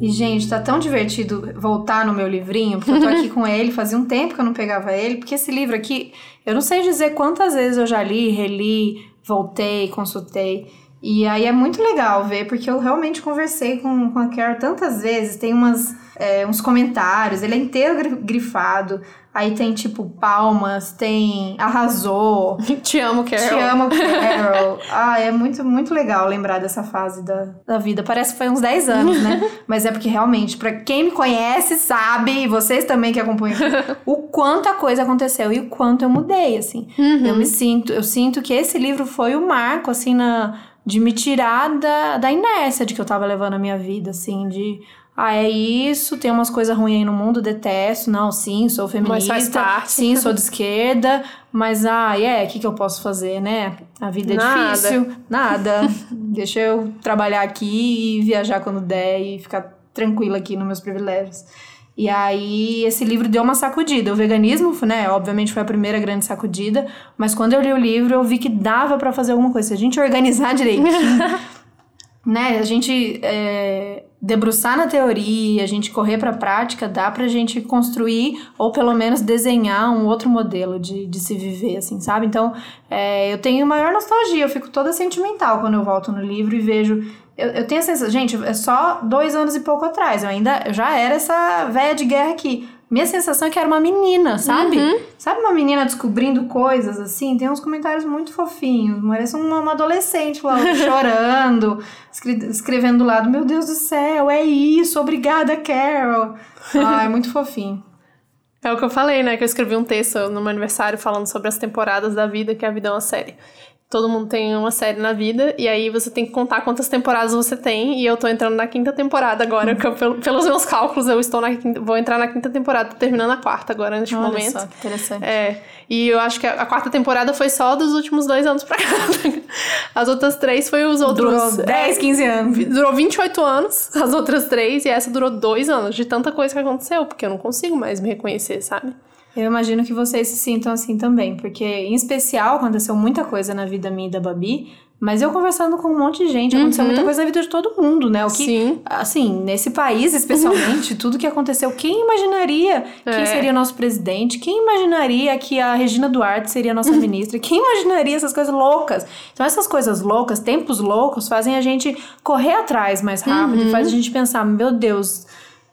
E, gente, tá tão divertido voltar no meu livrinho, porque eu tô aqui com ele, fazia um tempo que eu não pegava ele, porque esse livro aqui, eu não sei dizer quantas vezes eu já li, reli, voltei, consultei. E aí é muito legal ver, porque eu realmente conversei com, com a Carol tantas vezes, tem umas, é, uns comentários, ele é inteiro grifado. Aí tem, tipo, palmas, tem arrasou. Te amo, Carol. Te amo, Carol. ah, é muito, muito legal lembrar dessa fase da, da vida. Parece que foi uns 10 anos, né? Mas é porque realmente, para quem me conhece, sabe, e vocês também que acompanham, o quanto a coisa aconteceu e o quanto eu mudei, assim. Uhum. Eu me sinto, eu sinto que esse livro foi o marco, assim, na de me tirar da, da inércia de que eu tava levando a minha vida, assim, de ah, é isso, tem umas coisas ruins aí no mundo, detesto. Não, sim, sou feminista. Mas faz parte. Sim, sou de esquerda. Mas, ah, é, o que, que eu posso fazer, né? A vida é Nada. difícil. Nada. Deixa eu trabalhar aqui e viajar quando der e ficar tranquila aqui nos meus privilégios. E aí, esse livro deu uma sacudida. O veganismo, né, obviamente foi a primeira grande sacudida, mas quando eu li o livro, eu vi que dava para fazer alguma coisa. Se a gente organizar direitinho, né, a gente é, debruçar na teoria, a gente correr para a prática, dá para a gente construir ou pelo menos desenhar um outro modelo de, de se viver, assim, sabe? Então, é, eu tenho maior nostalgia, eu fico toda sentimental quando eu volto no livro e vejo. Eu, eu tenho a sensação, gente, é só dois anos e pouco atrás, eu ainda eu já era essa velha de guerra aqui. Minha sensação é que era uma menina, sabe? Uhum. Sabe uma menina descobrindo coisas assim? Tem uns comentários muito fofinhos. Parece uma, uma adolescente lá chorando, escrevendo do lado: Meu Deus do céu, é isso, obrigada, Carol. Ah, é muito fofinho. É o que eu falei, né? Que eu escrevi um texto no meu aniversário falando sobre as temporadas da vida, que a vida é uma série todo mundo tem uma série na vida, e aí você tem que contar quantas temporadas você tem, e eu tô entrando na quinta temporada agora, eu, pelos meus cálculos, eu estou na quinta, vou entrar na quinta temporada, tô terminando a quarta agora, neste Olha momento. Só, que interessante. É, e eu acho que a, a, quarta temporada foi só dos últimos dois anos pra cá. As outras três foi os outros... Durou 10, 15 anos. Durou 28 anos, as outras três, e essa durou dois anos, de tanta coisa que aconteceu, porque eu não consigo mais me reconhecer, sabe? Eu imagino que vocês se sintam assim também, porque em especial aconteceu muita coisa na vida minha e da Babi, mas eu conversando com um monte de gente, aconteceu uhum. muita coisa na vida de todo mundo, né? O que, Sim. assim, nesse país especialmente, tudo que aconteceu, quem imaginaria é. quem seria nosso presidente? Quem imaginaria que a Regina Duarte seria nossa ministra? Quem imaginaria essas coisas loucas? Então essas coisas loucas, tempos loucos, fazem a gente correr atrás mais rápido uhum. faz a gente pensar, meu Deus,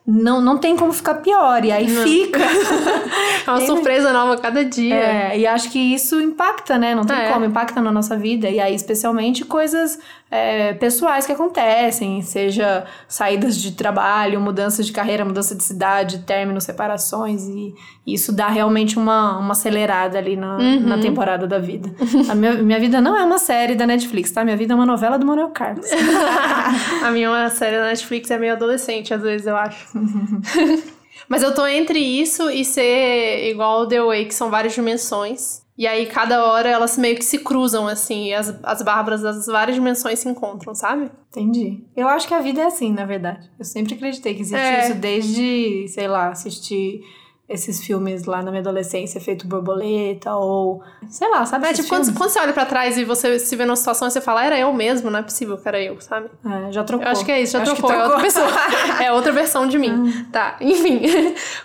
não, não tem como ficar pior. E aí não. fica. é uma surpresa nova cada dia. É, e acho que isso impacta, né? Não tem é. como, impacta na nossa vida. E aí, especialmente coisas é, pessoais que acontecem, seja saídas de trabalho, mudanças de carreira, mudança de cidade, términos, separações. E isso dá realmente uma, uma acelerada ali na, uhum. na temporada da vida. A minha, minha vida não é uma série da Netflix, tá? Minha vida é uma novela do Manuel Carlos. a minha é uma série da Netflix, é meio adolescente, às vezes, eu acho. Mas eu tô entre isso e ser igual The Way, que são várias dimensões. E aí, cada hora, elas meio que se cruzam, assim, e as, as bárbaras das várias dimensões se encontram, sabe? Entendi. Eu acho que a vida é assim, na verdade. Eu sempre acreditei que existia é. isso desde, sei lá, assistir esses filmes lá na minha adolescência, feito borboleta, ou sei lá, sabe? É, tipo, quando, quando, você olha pra trás e você se vê numa situação e você fala, era eu mesmo, não é possível que era eu, sabe? É, já trocou. Eu acho que é isso, já trocou, trocou, é outra pessoa. é outra versão de mim. Hum. Tá, enfim.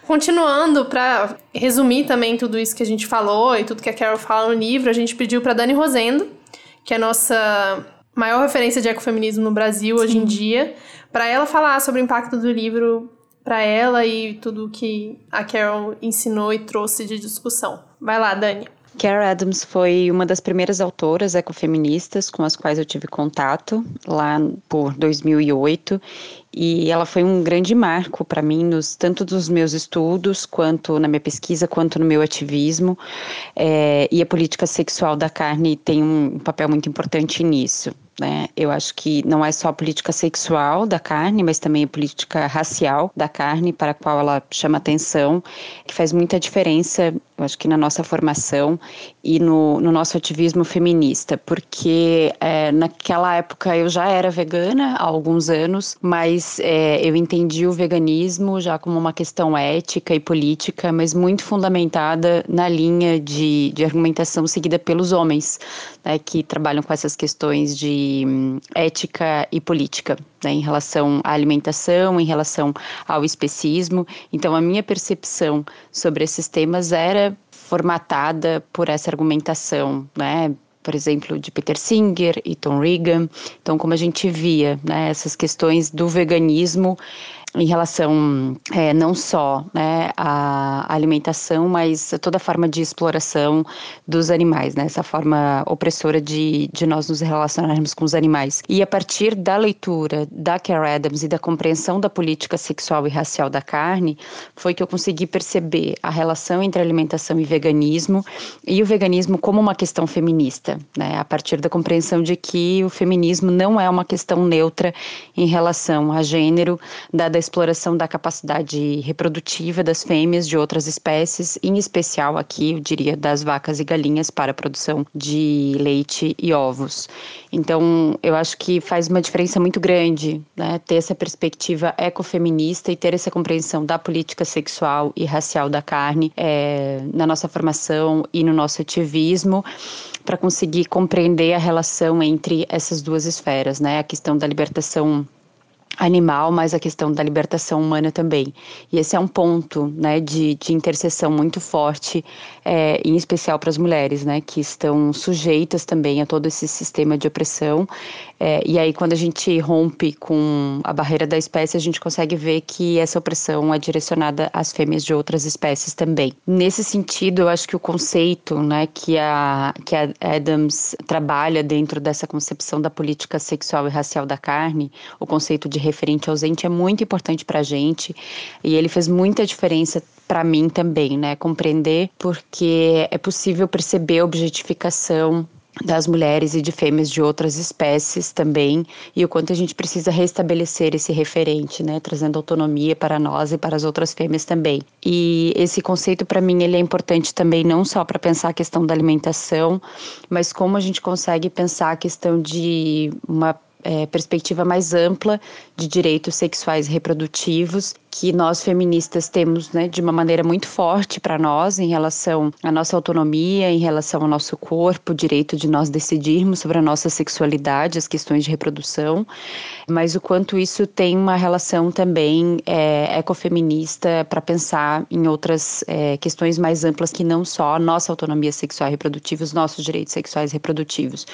Continuando, pra resumir também tudo isso que a gente falou e tudo que a Carol fala no livro, a gente pediu pra Dani Rosendo, que é a nossa maior referência de ecofeminismo no Brasil Sim. hoje em dia, para ela falar sobre o impacto do livro para ela e tudo que a Carol ensinou e trouxe de discussão. Vai lá, Dani. Carol Adams foi uma das primeiras autoras ecofeministas com as quais eu tive contato lá por 2008 e ela foi um grande marco para mim nos tanto dos meus estudos quanto na minha pesquisa quanto no meu ativismo é, e a política sexual da carne tem um papel muito importante nisso né? Eu acho que não é só a política sexual da carne, mas também a política racial da carne, para a qual ela chama atenção, que faz muita diferença, eu acho que na nossa formação e no, no nosso ativismo feminista, porque é, naquela época eu já era vegana há alguns anos, mas é, eu entendi o veganismo já como uma questão ética e política, mas muito fundamentada na linha de, de argumentação seguida pelos homens, né, que trabalham com essas questões de hum, ética e política, né, em relação à alimentação, em relação ao especismo. Então, a minha percepção sobre esses temas era formatada por essa argumentação, né, por exemplo, de Peter Singer e Tom Regan. Então, como a gente via, né, essas questões do veganismo em relação é, não só né, à alimentação, mas a toda forma de exploração dos animais, né, essa forma opressora de, de nós nos relacionarmos com os animais. E a partir da leitura da Care Adams e da compreensão da política sexual e racial da carne, foi que eu consegui perceber a relação entre alimentação e veganismo e o veganismo como uma questão feminista, né, a partir da compreensão de que o feminismo não é uma questão neutra em relação a gênero, dada a exploração da capacidade reprodutiva das fêmeas de outras espécies, em especial aqui, eu diria, das vacas e galinhas para a produção de leite e ovos. Então, eu acho que faz uma diferença muito grande né, ter essa perspectiva ecofeminista e ter essa compreensão da política sexual e racial da carne é, na nossa formação e no nosso ativismo para conseguir compreender a relação entre essas duas esferas, né? A questão da libertação animal, mas a questão da libertação humana também. E esse é um ponto né, de, de interseção muito forte, é, em especial para as mulheres, né, que estão sujeitas também a todo esse sistema de opressão. É, e aí, quando a gente rompe com a barreira da espécie, a gente consegue ver que essa opressão é direcionada às fêmeas de outras espécies também. Nesse sentido, eu acho que o conceito né, que, a, que a Adams trabalha dentro dessa concepção da política sexual e racial da carne, o conceito de referente ausente é muito importante para a gente e ele fez muita diferença para mim também, né? Compreender porque é possível perceber a objetificação das mulheres e de fêmeas de outras espécies também e o quanto a gente precisa restabelecer esse referente, né, trazendo autonomia para nós e para as outras fêmeas também. E esse conceito para mim ele é importante também não só para pensar a questão da alimentação, mas como a gente consegue pensar a questão de uma é, perspectiva mais ampla de direitos sexuais e reprodutivos que nós feministas temos né, de uma maneira muito forte para nós em relação à nossa autonomia, em relação ao nosso corpo, o direito de nós decidirmos sobre a nossa sexualidade, as questões de reprodução, mas o quanto isso tem uma relação também é, ecofeminista para pensar em outras é, questões mais amplas que não só a nossa autonomia sexual e reprodutiva, os nossos direitos sexuais e reprodutivos.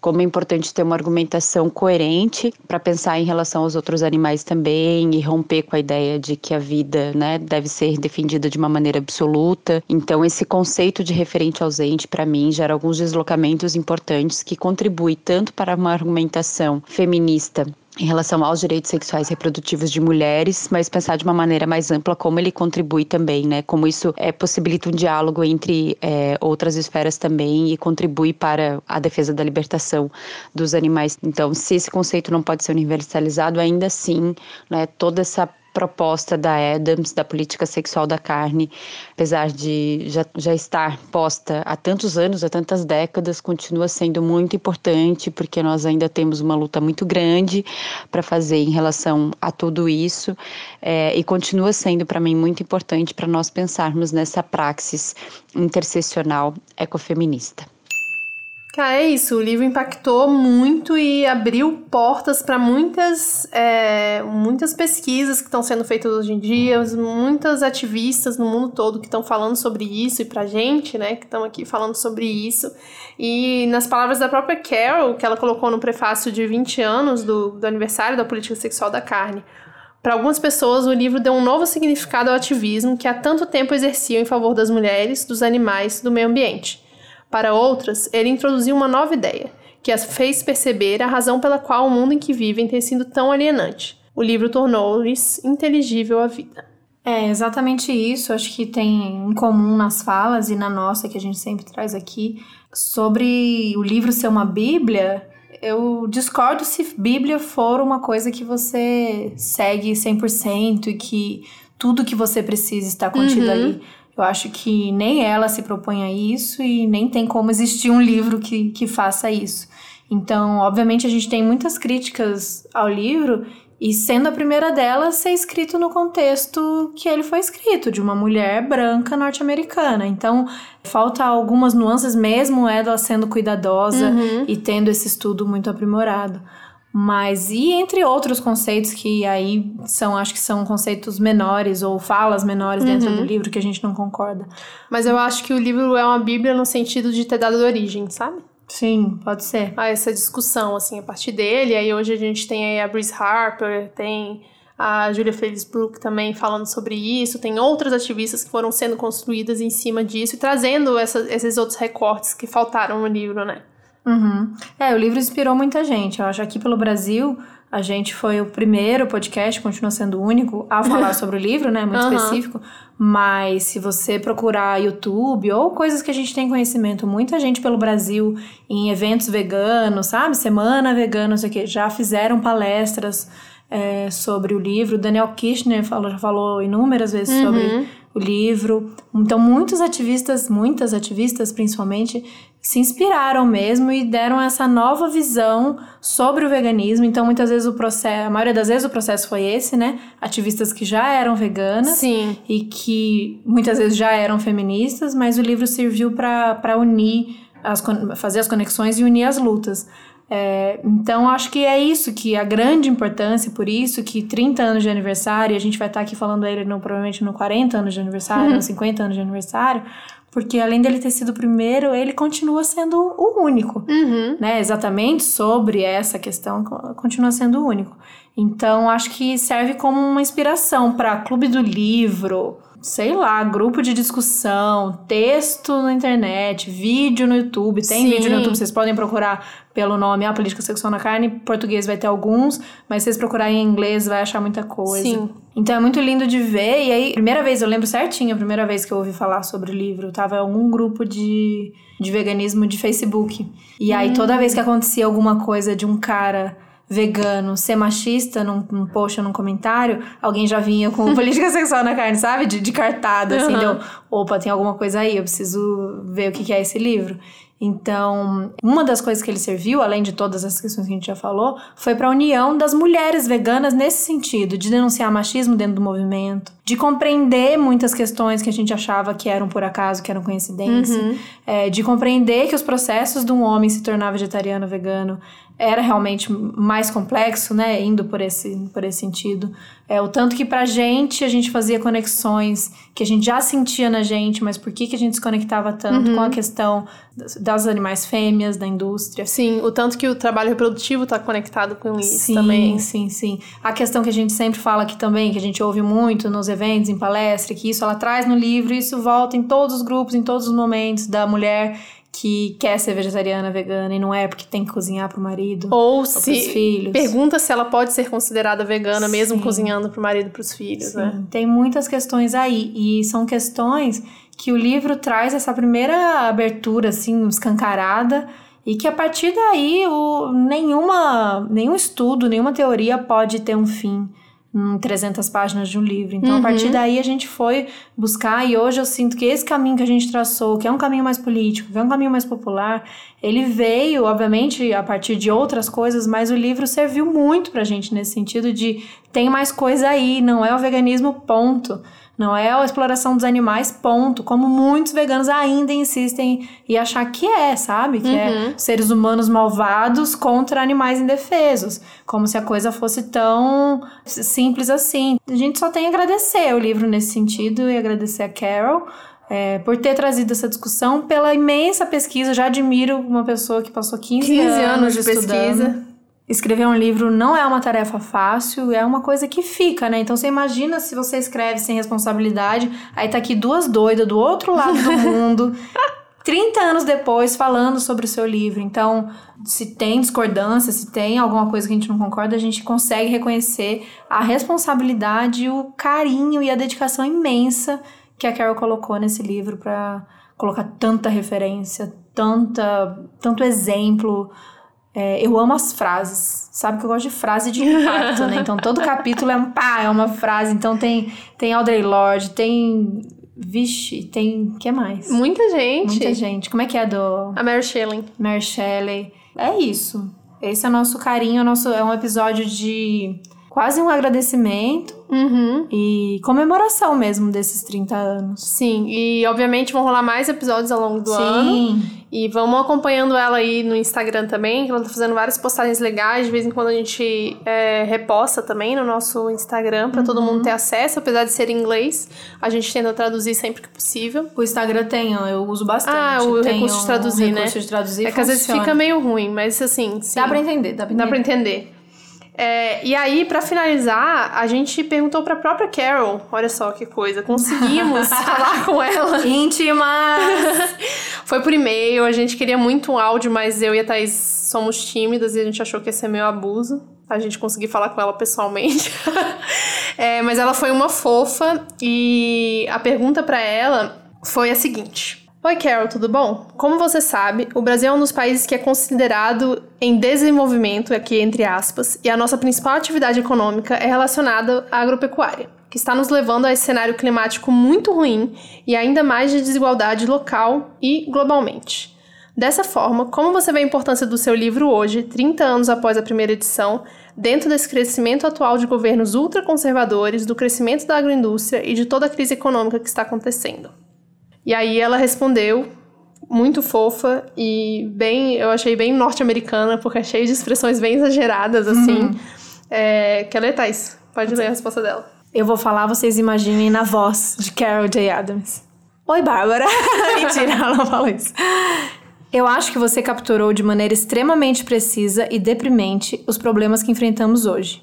Como é importante ter uma argumentação coerente para pensar em relação aos outros animais também e romper com a ideia de que a vida né, deve ser defendida de uma maneira absoluta. Então, esse conceito de referente ausente, para mim, gera alguns deslocamentos importantes que contribuem tanto para uma argumentação feminista em relação aos direitos sexuais reprodutivos de mulheres, mas pensar de uma maneira mais ampla como ele contribui também, né? Como isso é, possibilita um diálogo entre é, outras esferas também e contribui para a defesa da libertação dos animais. Então, se esse conceito não pode ser universalizado, ainda assim, né, toda essa proposta da Adams, da política sexual da carne, apesar de já, já estar posta há tantos anos, há tantas décadas, continua sendo muito importante, porque nós ainda temos uma luta muito grande para fazer em relação a tudo isso, é, e continua sendo para mim muito importante para nós pensarmos nessa praxis interseccional ecofeminista. Cara, é isso. O livro impactou muito e abriu portas para muitas, é, muitas pesquisas que estão sendo feitas hoje em dia, muitas ativistas no mundo todo que estão falando sobre isso e pra gente, né, que estão aqui falando sobre isso. E nas palavras da própria Carol, que ela colocou no prefácio de 20 anos do, do aniversário da política sexual da carne, para algumas pessoas, o livro deu um novo significado ao ativismo que há tanto tempo exerciam em favor das mulheres, dos animais, do meio ambiente. Para outras, ele introduziu uma nova ideia, que as fez perceber a razão pela qual o mundo em que vivem tem sido tão alienante. O livro tornou-lhes inteligível a vida. É exatamente isso. Acho que tem em comum nas falas e na nossa, que a gente sempre traz aqui, sobre o livro ser uma Bíblia. Eu discordo se Bíblia for uma coisa que você segue 100% e que tudo que você precisa está contido uhum. ali. Eu acho que nem ela se propõe a isso e nem tem como existir um livro que, que faça isso. Então, obviamente, a gente tem muitas críticas ao livro, e sendo a primeira delas ser escrito no contexto que ele foi escrito, de uma mulher branca norte-americana. Então, falta algumas nuances, mesmo ela sendo cuidadosa uhum. e tendo esse estudo muito aprimorado. Mas e entre outros conceitos que aí são, acho que são conceitos menores ou falas menores dentro uhum. do livro que a gente não concorda. Mas eu acho que o livro é uma bíblia no sentido de ter dado origem, sabe? Sim, pode ser. Ah, essa discussão, assim, a partir dele. Aí hoje a gente tem aí a Brice Harper, tem a Julia Felix Brook também falando sobre isso, tem outras ativistas que foram sendo construídas em cima disso e trazendo essa, esses outros recortes que faltaram no livro, né? Uhum. É, o livro inspirou muita gente. Eu acho que aqui pelo Brasil, a gente foi o primeiro podcast, continua sendo o único, a falar sobre o livro, né? Muito uhum. específico. Mas se você procurar YouTube ou coisas que a gente tem conhecimento, muita gente pelo Brasil em eventos veganos, sabe? Semana vegana, não sei o quê, já fizeram palestras é, sobre o livro. Daniel Kirchner falou, já falou inúmeras vezes uhum. sobre o livro. Então, muitos ativistas, muitas ativistas principalmente, se inspiraram mesmo e deram essa nova visão sobre o veganismo. Então, muitas vezes o processo, a maioria das vezes o processo foi esse, né? Ativistas que já eram veganas Sim. e que muitas vezes já eram feministas, mas o livro serviu para unir, as, fazer as conexões e unir as lutas. É, então, acho que é isso, que a grande importância, por isso que 30 anos de aniversário, a gente vai estar aqui falando ele no, provavelmente no 40 anos de aniversário, uhum. no 50 anos de aniversário, porque além dele ter sido o primeiro, ele continua sendo o único, uhum. né? Exatamente sobre essa questão, continua sendo o único. Então, acho que serve como uma inspiração para Clube do Livro, sei lá, grupo de discussão, texto na internet, vídeo no YouTube. Tem Sim. vídeo no YouTube, vocês podem procurar pelo nome A Política Sexual na Carne. Em português vai ter alguns, mas se vocês procurarem em inglês vai achar muita coisa. Sim. Então é muito lindo de ver. E aí, primeira vez, eu lembro certinho, a primeira vez que eu ouvi falar sobre o livro, tava em algum grupo de, de veganismo de Facebook. E aí, hum. toda vez que acontecia alguma coisa de um cara vegano ser machista num, num post ou num comentário, alguém já vinha com política sexual na carne, sabe? De, de cartada, assim, uhum. deu, opa, tem alguma coisa aí, eu preciso ver o que, que é esse livro. Então, uma das coisas que ele serviu, além de todas as questões que a gente já falou, foi para a união das mulheres veganas nesse sentido, de denunciar machismo dentro do movimento, de compreender muitas questões que a gente achava que eram por acaso, que eram coincidência, uhum. é, de compreender que os processos de um homem se tornar vegetariano, vegano, era realmente mais complexo, né, indo por esse, por esse sentido. É, o tanto que pra gente a gente fazia conexões que a gente já sentia na gente, mas por que, que a gente se conectava tanto uhum. com a questão das animais fêmeas, da indústria. Sim, o tanto que o trabalho reprodutivo está conectado com isso sim, também. Sim, sim, A questão que a gente sempre fala aqui também, que a gente ouve muito nos eventos, em palestra, que isso ela traz no livro, isso volta em todos os grupos, em todos os momentos da mulher que quer ser vegetariana, vegana e não é porque tem que cozinhar pro marido ou, ou se filhos. pergunta se ela pode ser considerada vegana Sim. mesmo cozinhando pro marido e pros filhos, Sim. né? Tem muitas questões aí e são questões que o livro traz essa primeira abertura assim escancarada e que a partir daí o, nenhuma nenhum estudo, nenhuma teoria pode ter um fim em 300 páginas de um livro. Então, uhum. a partir daí, a gente foi buscar, e hoje eu sinto que esse caminho que a gente traçou, que é um caminho mais político, que é um caminho mais popular, ele veio, obviamente, a partir de outras coisas, mas o livro serviu muito pra gente nesse sentido de tem mais coisa aí, não é o veganismo, ponto. Não é a exploração dos animais, ponto. Como muitos veganos ainda insistem e achar que é, sabe? Que é uhum. é seres humanos malvados contra animais indefesos. Como se a coisa fosse tão simples assim. A gente só tem a agradecer o livro nesse sentido e agradecer a Carol. É, por ter trazido essa discussão, pela imensa pesquisa. Já admiro uma pessoa que passou 15, 15 anos, anos de estudando. pesquisa escrever um livro não é uma tarefa fácil, é uma coisa que fica, né? Então você imagina se você escreve sem responsabilidade, aí tá aqui duas doidas do outro lado do mundo, 30 anos depois falando sobre o seu livro. Então, se tem discordância, se tem alguma coisa que a gente não concorda, a gente consegue reconhecer a responsabilidade, o carinho e a dedicação imensa que a Carol colocou nesse livro para colocar tanta referência, tanta tanto exemplo, é, eu amo as frases. Sabe que eu gosto de frase de impacto, né? Então todo capítulo é um pá, é uma frase. Então tem, tem Audrey Lorde, tem. Vixe, tem. que mais? Muita gente. Muita gente. Como é que é do. A Mary Shelley. Mary Shelley. É isso. Esse é o nosso carinho, nosso, é um episódio de quase um agradecimento uhum. e comemoração mesmo desses 30 anos. Sim, e obviamente vão rolar mais episódios ao longo do Sim. ano. E vamos acompanhando ela aí no Instagram também, que ela tá fazendo várias postagens legais. De vez em quando a gente é, reposta também no nosso Instagram para uhum. todo mundo ter acesso, apesar de ser em inglês. A gente tenta traduzir sempre que possível. O Instagram tem, eu uso bastante. Ah, o tem recurso de traduzir, um né? Recurso de traduzir. É que às vezes fica meio ruim, mas assim. Sim, dá pra entender, dá pra entender. Dá pra entender. É, e aí, para finalizar, a gente perguntou pra própria Carol. Olha só que coisa. Conseguimos falar com ela. Íntimas! Foi por e-mail. A gente queria muito um áudio, mas eu e a Thaís somos tímidas e a gente achou que ia ser meio abuso. A gente conseguir falar com ela pessoalmente. é, mas ela foi uma fofa e a pergunta para ela foi a seguinte. Oi, Carol, tudo bom? Como você sabe, o Brasil é um dos países que é considerado em desenvolvimento, aqui entre aspas, e a nossa principal atividade econômica é relacionada à agropecuária, que está nos levando a esse cenário climático muito ruim e ainda mais de desigualdade local e globalmente. Dessa forma, como você vê a importância do seu livro hoje, 30 anos após a primeira edição, dentro desse crescimento atual de governos ultraconservadores, do crescimento da agroindústria e de toda a crise econômica que está acontecendo? E aí ela respondeu, muito fofa e bem, eu achei bem norte-americana, porque é cheio de expressões bem exageradas, assim. Uhum. É, quer ler, Thais? Pode ler a resposta dela. Eu vou falar, vocês imaginem na voz de Carol J. Adams. Oi, Bárbara. Mentira, ela não fala isso. Eu acho que você capturou de maneira extremamente precisa e deprimente os problemas que enfrentamos hoje.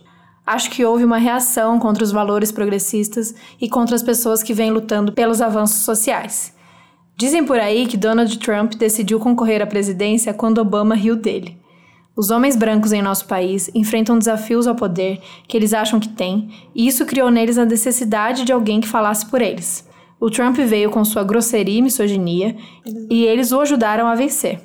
Acho que houve uma reação contra os valores progressistas e contra as pessoas que vêm lutando pelos avanços sociais. Dizem por aí que Donald Trump decidiu concorrer à presidência quando Obama riu dele. Os homens brancos em nosso país enfrentam desafios ao poder que eles acham que têm, e isso criou neles a necessidade de alguém que falasse por eles. O Trump veio com sua grosseria e misoginia, e eles o ajudaram a vencer.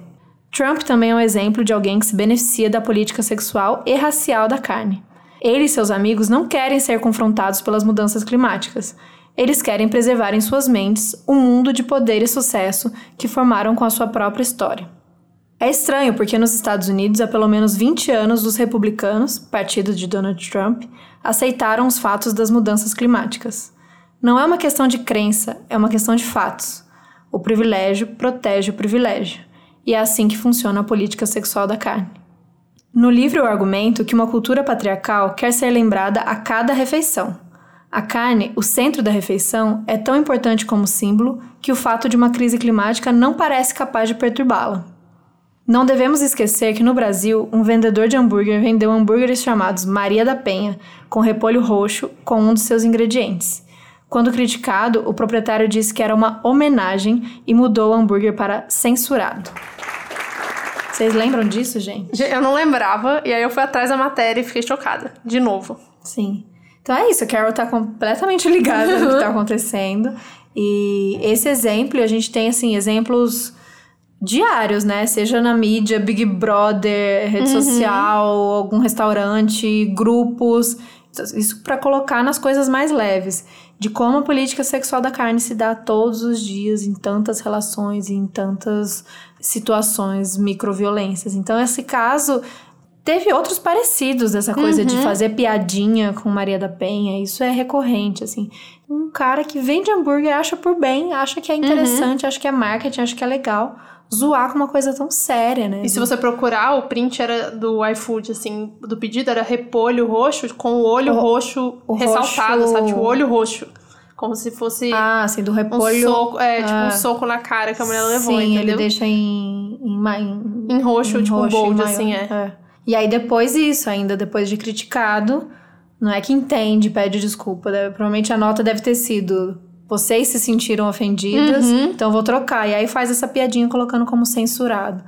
Trump também é um exemplo de alguém que se beneficia da política sexual e racial da carne. Ele e seus amigos não querem ser confrontados pelas mudanças climáticas. Eles querem preservar em suas mentes um mundo de poder e sucesso que formaram com a sua própria história. É estranho porque nos Estados Unidos há pelo menos 20 anos os republicanos, partido de Donald Trump, aceitaram os fatos das mudanças climáticas. Não é uma questão de crença, é uma questão de fatos. O privilégio protege o privilégio. E é assim que funciona a política sexual da carne. No livro eu argumento que uma cultura patriarcal quer ser lembrada a cada refeição. A carne, o centro da refeição, é tão importante como símbolo que o fato de uma crise climática não parece capaz de perturbá-la. Não devemos esquecer que no Brasil, um vendedor de hambúrguer vendeu hambúrgueres chamados Maria da Penha, com repolho roxo, com um dos seus ingredientes. Quando criticado, o proprietário disse que era uma homenagem e mudou o hambúrguer para censurado. Vocês lembram disso, gente? Eu não lembrava, e aí eu fui atrás da matéria e fiquei chocada. De novo. Sim. Então é isso, a Carol tá completamente ligada no que tá acontecendo. E esse exemplo, a gente tem, assim, exemplos diários, né? Seja na mídia, Big Brother, rede uhum. social, algum restaurante, grupos. Isso para colocar nas coisas mais leves. De como a política sexual da carne se dá todos os dias, em tantas relações, em tantas situações, microviolências. Então, esse caso teve outros parecidos dessa coisa uhum. de fazer piadinha com Maria da Penha. Isso é recorrente, assim. Um cara que vende hambúrguer acha por bem, acha que é interessante, uhum. acha que é marketing, acha que é legal. Zoar com uma coisa tão séria, né? E se você procurar, o print era do iFood, assim, do pedido era repolho roxo com o olho o, roxo o ressaltado, roxo... sabe? O olho roxo. Como se fosse. Ah, assim, do repolho. Um soco, é, tipo um ah. soco na cara que a mulher levou, Sim, entendeu? ele deixa em. Em, em, em roxo, em tipo roxo, bold, assim, é. é. E aí depois isso, ainda depois de criticado, não é que entende, pede desculpa. Deve, provavelmente a nota deve ter sido. Vocês se sentiram ofendidas, uhum. então vou trocar. E aí faz essa piadinha colocando como censurado.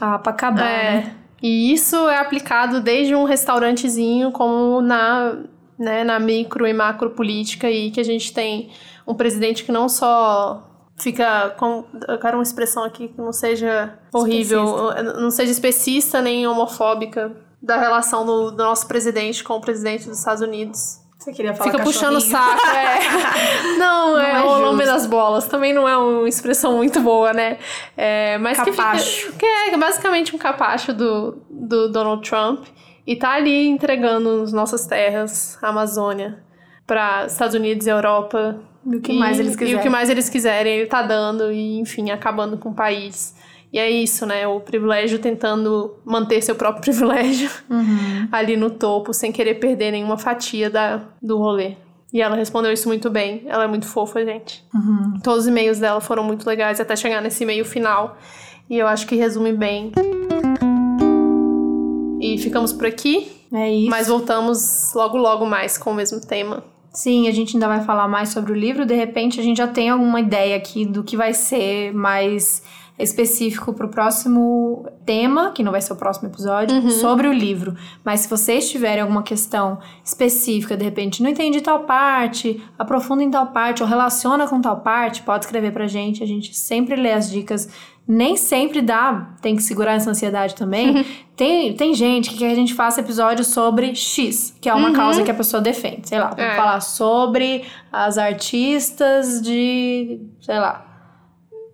Ah, pra acabar, é. né? E isso é aplicado desde um restaurantezinho, como na né, na micro e macro política e que a gente tem um presidente que não só fica com eu quero uma expressão aqui que não seja horrível, especista. não seja especista nem homofóbica da relação do, do, nosso presidente com o presidente dos Estados Unidos. Você queria falar Fica puxando o saco, é. não, não, é, é o nome das bolas. Também não é uma expressão muito boa, né? É, mas capacho. que fica. Que é basicamente um capacho do, do Donald Trump. E tá ali entregando as nossas terras, a Amazônia, para Estados Unidos e Europa. E o que e, mais eles quiserem. E o que mais eles quiserem, ele tá dando e, enfim, acabando com o país. E é isso, né? O privilégio tentando manter seu próprio privilégio uhum. ali no topo, sem querer perder nenhuma fatia da, do rolê. E ela respondeu isso muito bem. Ela é muito fofa, gente. Uhum. Todos os e-mails dela foram muito legais até chegar nesse e-mail final. E eu acho que resume bem. E ficamos por aqui. É isso. Mas voltamos logo, logo mais com o mesmo tema. Sim, a gente ainda vai falar mais sobre o livro. De repente, a gente já tem alguma ideia aqui do que vai ser mais específico para o próximo tema, que não vai ser o próximo episódio, uhum. sobre o livro. Mas se vocês tiverem alguma questão específica, de repente não entendi tal parte, aprofunda em tal parte ou relaciona com tal parte, pode escrever pra gente. A gente sempre lê as dicas. Nem sempre dá, tem que segurar essa ansiedade também. Uhum. Tem, tem gente que quer que a gente faça episódio sobre X, que é uma uhum. causa que a pessoa defende. Sei lá, vamos é. falar sobre as artistas de, sei lá,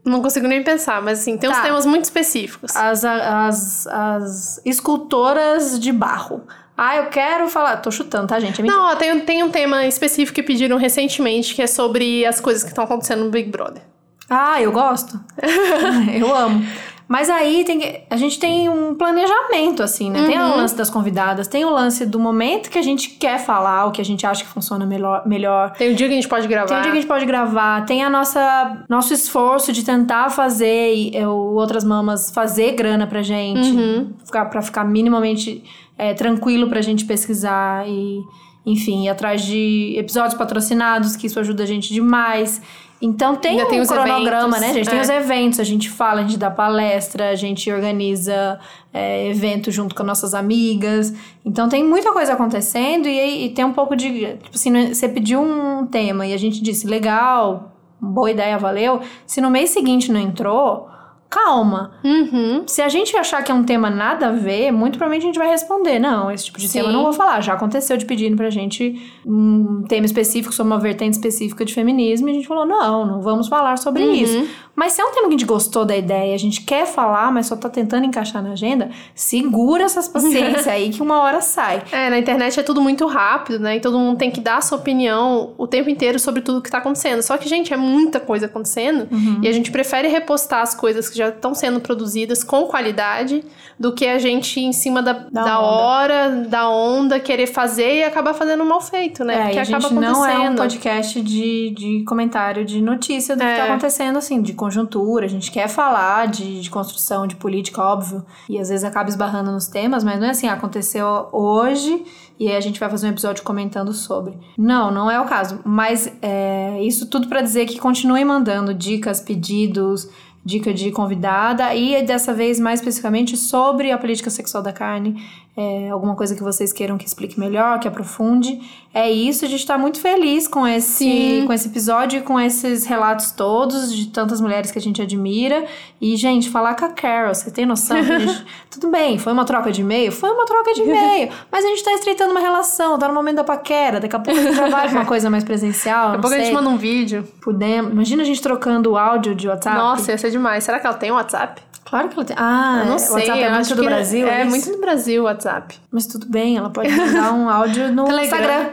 não consigo nem pensar, mas assim, tem tá. uns temas muito específicos. As, as, as escultoras de barro. Ah, eu quero falar. Tô chutando, tá, gente? É não, tem, tem um tema específico que pediram recentemente que é sobre as coisas que estão acontecendo no Big Brother. Ah, eu gosto. eu amo. Mas aí tem, a gente tem um planejamento, assim, né? Uhum. Tem o uhum. lance das convidadas, tem o lance do momento que a gente quer falar, o que a gente acha que funciona melhor. melhor. Tem o dia que a gente pode gravar. Tem o dia que a gente pode gravar. Tem a nossa nosso esforço de tentar fazer, eu, outras mamas, fazer grana pra gente. Uhum. Ficar, pra ficar minimamente é, tranquilo pra gente pesquisar e, enfim, ir atrás de episódios patrocinados, que isso ajuda a gente demais. Então tem Ainda um tem cronograma, eventos, né? A gente é. tem os eventos, a gente fala, a gente dá palestra, a gente organiza é, evento junto com nossas amigas. Então tem muita coisa acontecendo e, e tem um pouco de. Tipo assim, você pediu um tema e a gente disse, legal, boa ideia, valeu. Se no mês seguinte não entrou, calma. Uhum. Se a gente achar que é um tema nada a ver, muito provavelmente a gente vai responder. Não, esse tipo de Sim. tema eu não vou falar. Já aconteceu de pedirem pra gente um tema específico sobre uma vertente específica de feminismo e a gente falou: não, não vamos falar sobre uhum. isso. Mas se é um tema que a gente gostou da ideia, a gente quer falar, mas só tá tentando encaixar na agenda, segura essas paciências aí que uma hora sai. É, na internet é tudo muito rápido, né? E todo mundo tem que dar a sua opinião o tempo inteiro sobre tudo que tá acontecendo. Só que, gente, é muita coisa acontecendo uhum. e a gente prefere repostar as coisas que já estão sendo produzidas com qualidade do que a gente em cima da, da, da hora, da onda, querer fazer e acabar fazendo mal feito, né? É, Porque acaba acontecendo. não é um podcast de, de comentário de notícia do é. que tá acontecendo, assim, de conjuntura, a gente quer falar de, de, construção de política, óbvio, e às vezes acaba esbarrando nos temas, mas não é assim, aconteceu hoje e aí a gente vai fazer um episódio comentando sobre. Não, não é o caso, mas é, isso tudo para dizer que continuem mandando dicas, pedidos, dica de convidada. E dessa vez mais especificamente sobre a política sexual da carne é, alguma coisa que vocês queiram que explique melhor, que aprofunde. É isso, a gente está muito feliz com esse, com esse episódio e com esses relatos todos de tantas mulheres que a gente admira. E, gente, falar com a Carol, você tem noção? Gente, tudo bem, foi uma troca de e-mail? Foi uma troca de e-mail, mas a gente está estreitando uma relação, tá no momento da paquera, daqui a pouco a gente já vai uma coisa mais presencial. Daqui a pouco sei. a gente manda um vídeo. Podemos. Imagina a gente trocando o áudio de WhatsApp. Nossa, ia ser demais. Será que ela tem WhatsApp? Claro que ela tem. Ah, eu não sei. WhatsApp é muito do Brasil? É, é muito do Brasil o WhatsApp. Mas tudo bem, ela pode mandar um áudio no Instagram.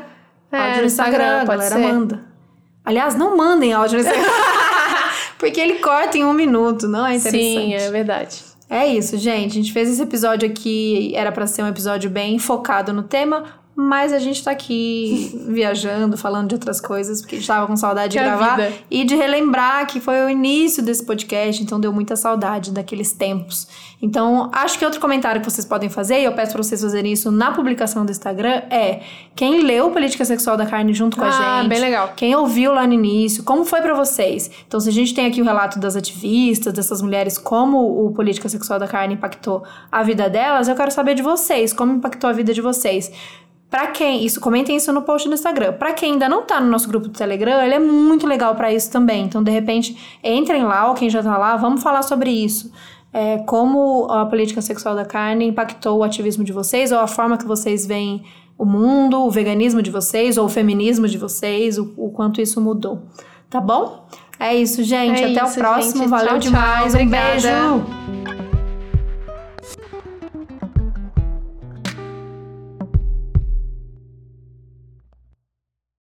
É, áudio no Instagram, Instagram a galera ser. manda. Aliás, não mandem áudio no Instagram. porque ele corta em um minuto, não é interessante. Sim, é verdade. É isso, gente. A gente fez esse episódio aqui, era para ser um episódio bem focado no tema, mas a gente tá aqui viajando, falando de outras coisas, porque a gente tava com saudade de gravar. E de relembrar que foi o início desse podcast, então deu muita saudade daqueles tempos. Então, acho que outro comentário que vocês podem fazer, e eu peço pra vocês fazerem isso na publicação do Instagram, é quem leu Política Sexual da Carne junto com ah, a gente. bem legal. Quem ouviu lá no início, como foi para vocês? Então, se a gente tem aqui o relato das ativistas, dessas mulheres, como o Política Sexual da Carne impactou a vida delas, eu quero saber de vocês, como impactou a vida de vocês. Para quem, isso, comentem isso no post do Instagram. Para quem ainda não tá no nosso grupo do Telegram, ele é muito legal para isso também. Então, de repente, entrem lá, ou quem já tá lá, vamos falar sobre isso. É, como a política sexual da carne impactou o ativismo de vocês, ou a forma que vocês veem o mundo, o veganismo de vocês, ou o feminismo de vocês, o, o quanto isso mudou. Tá bom? É isso, gente. É Até isso, o próximo. Gente. Valeu tchau, demais. Tchau. Um beijo.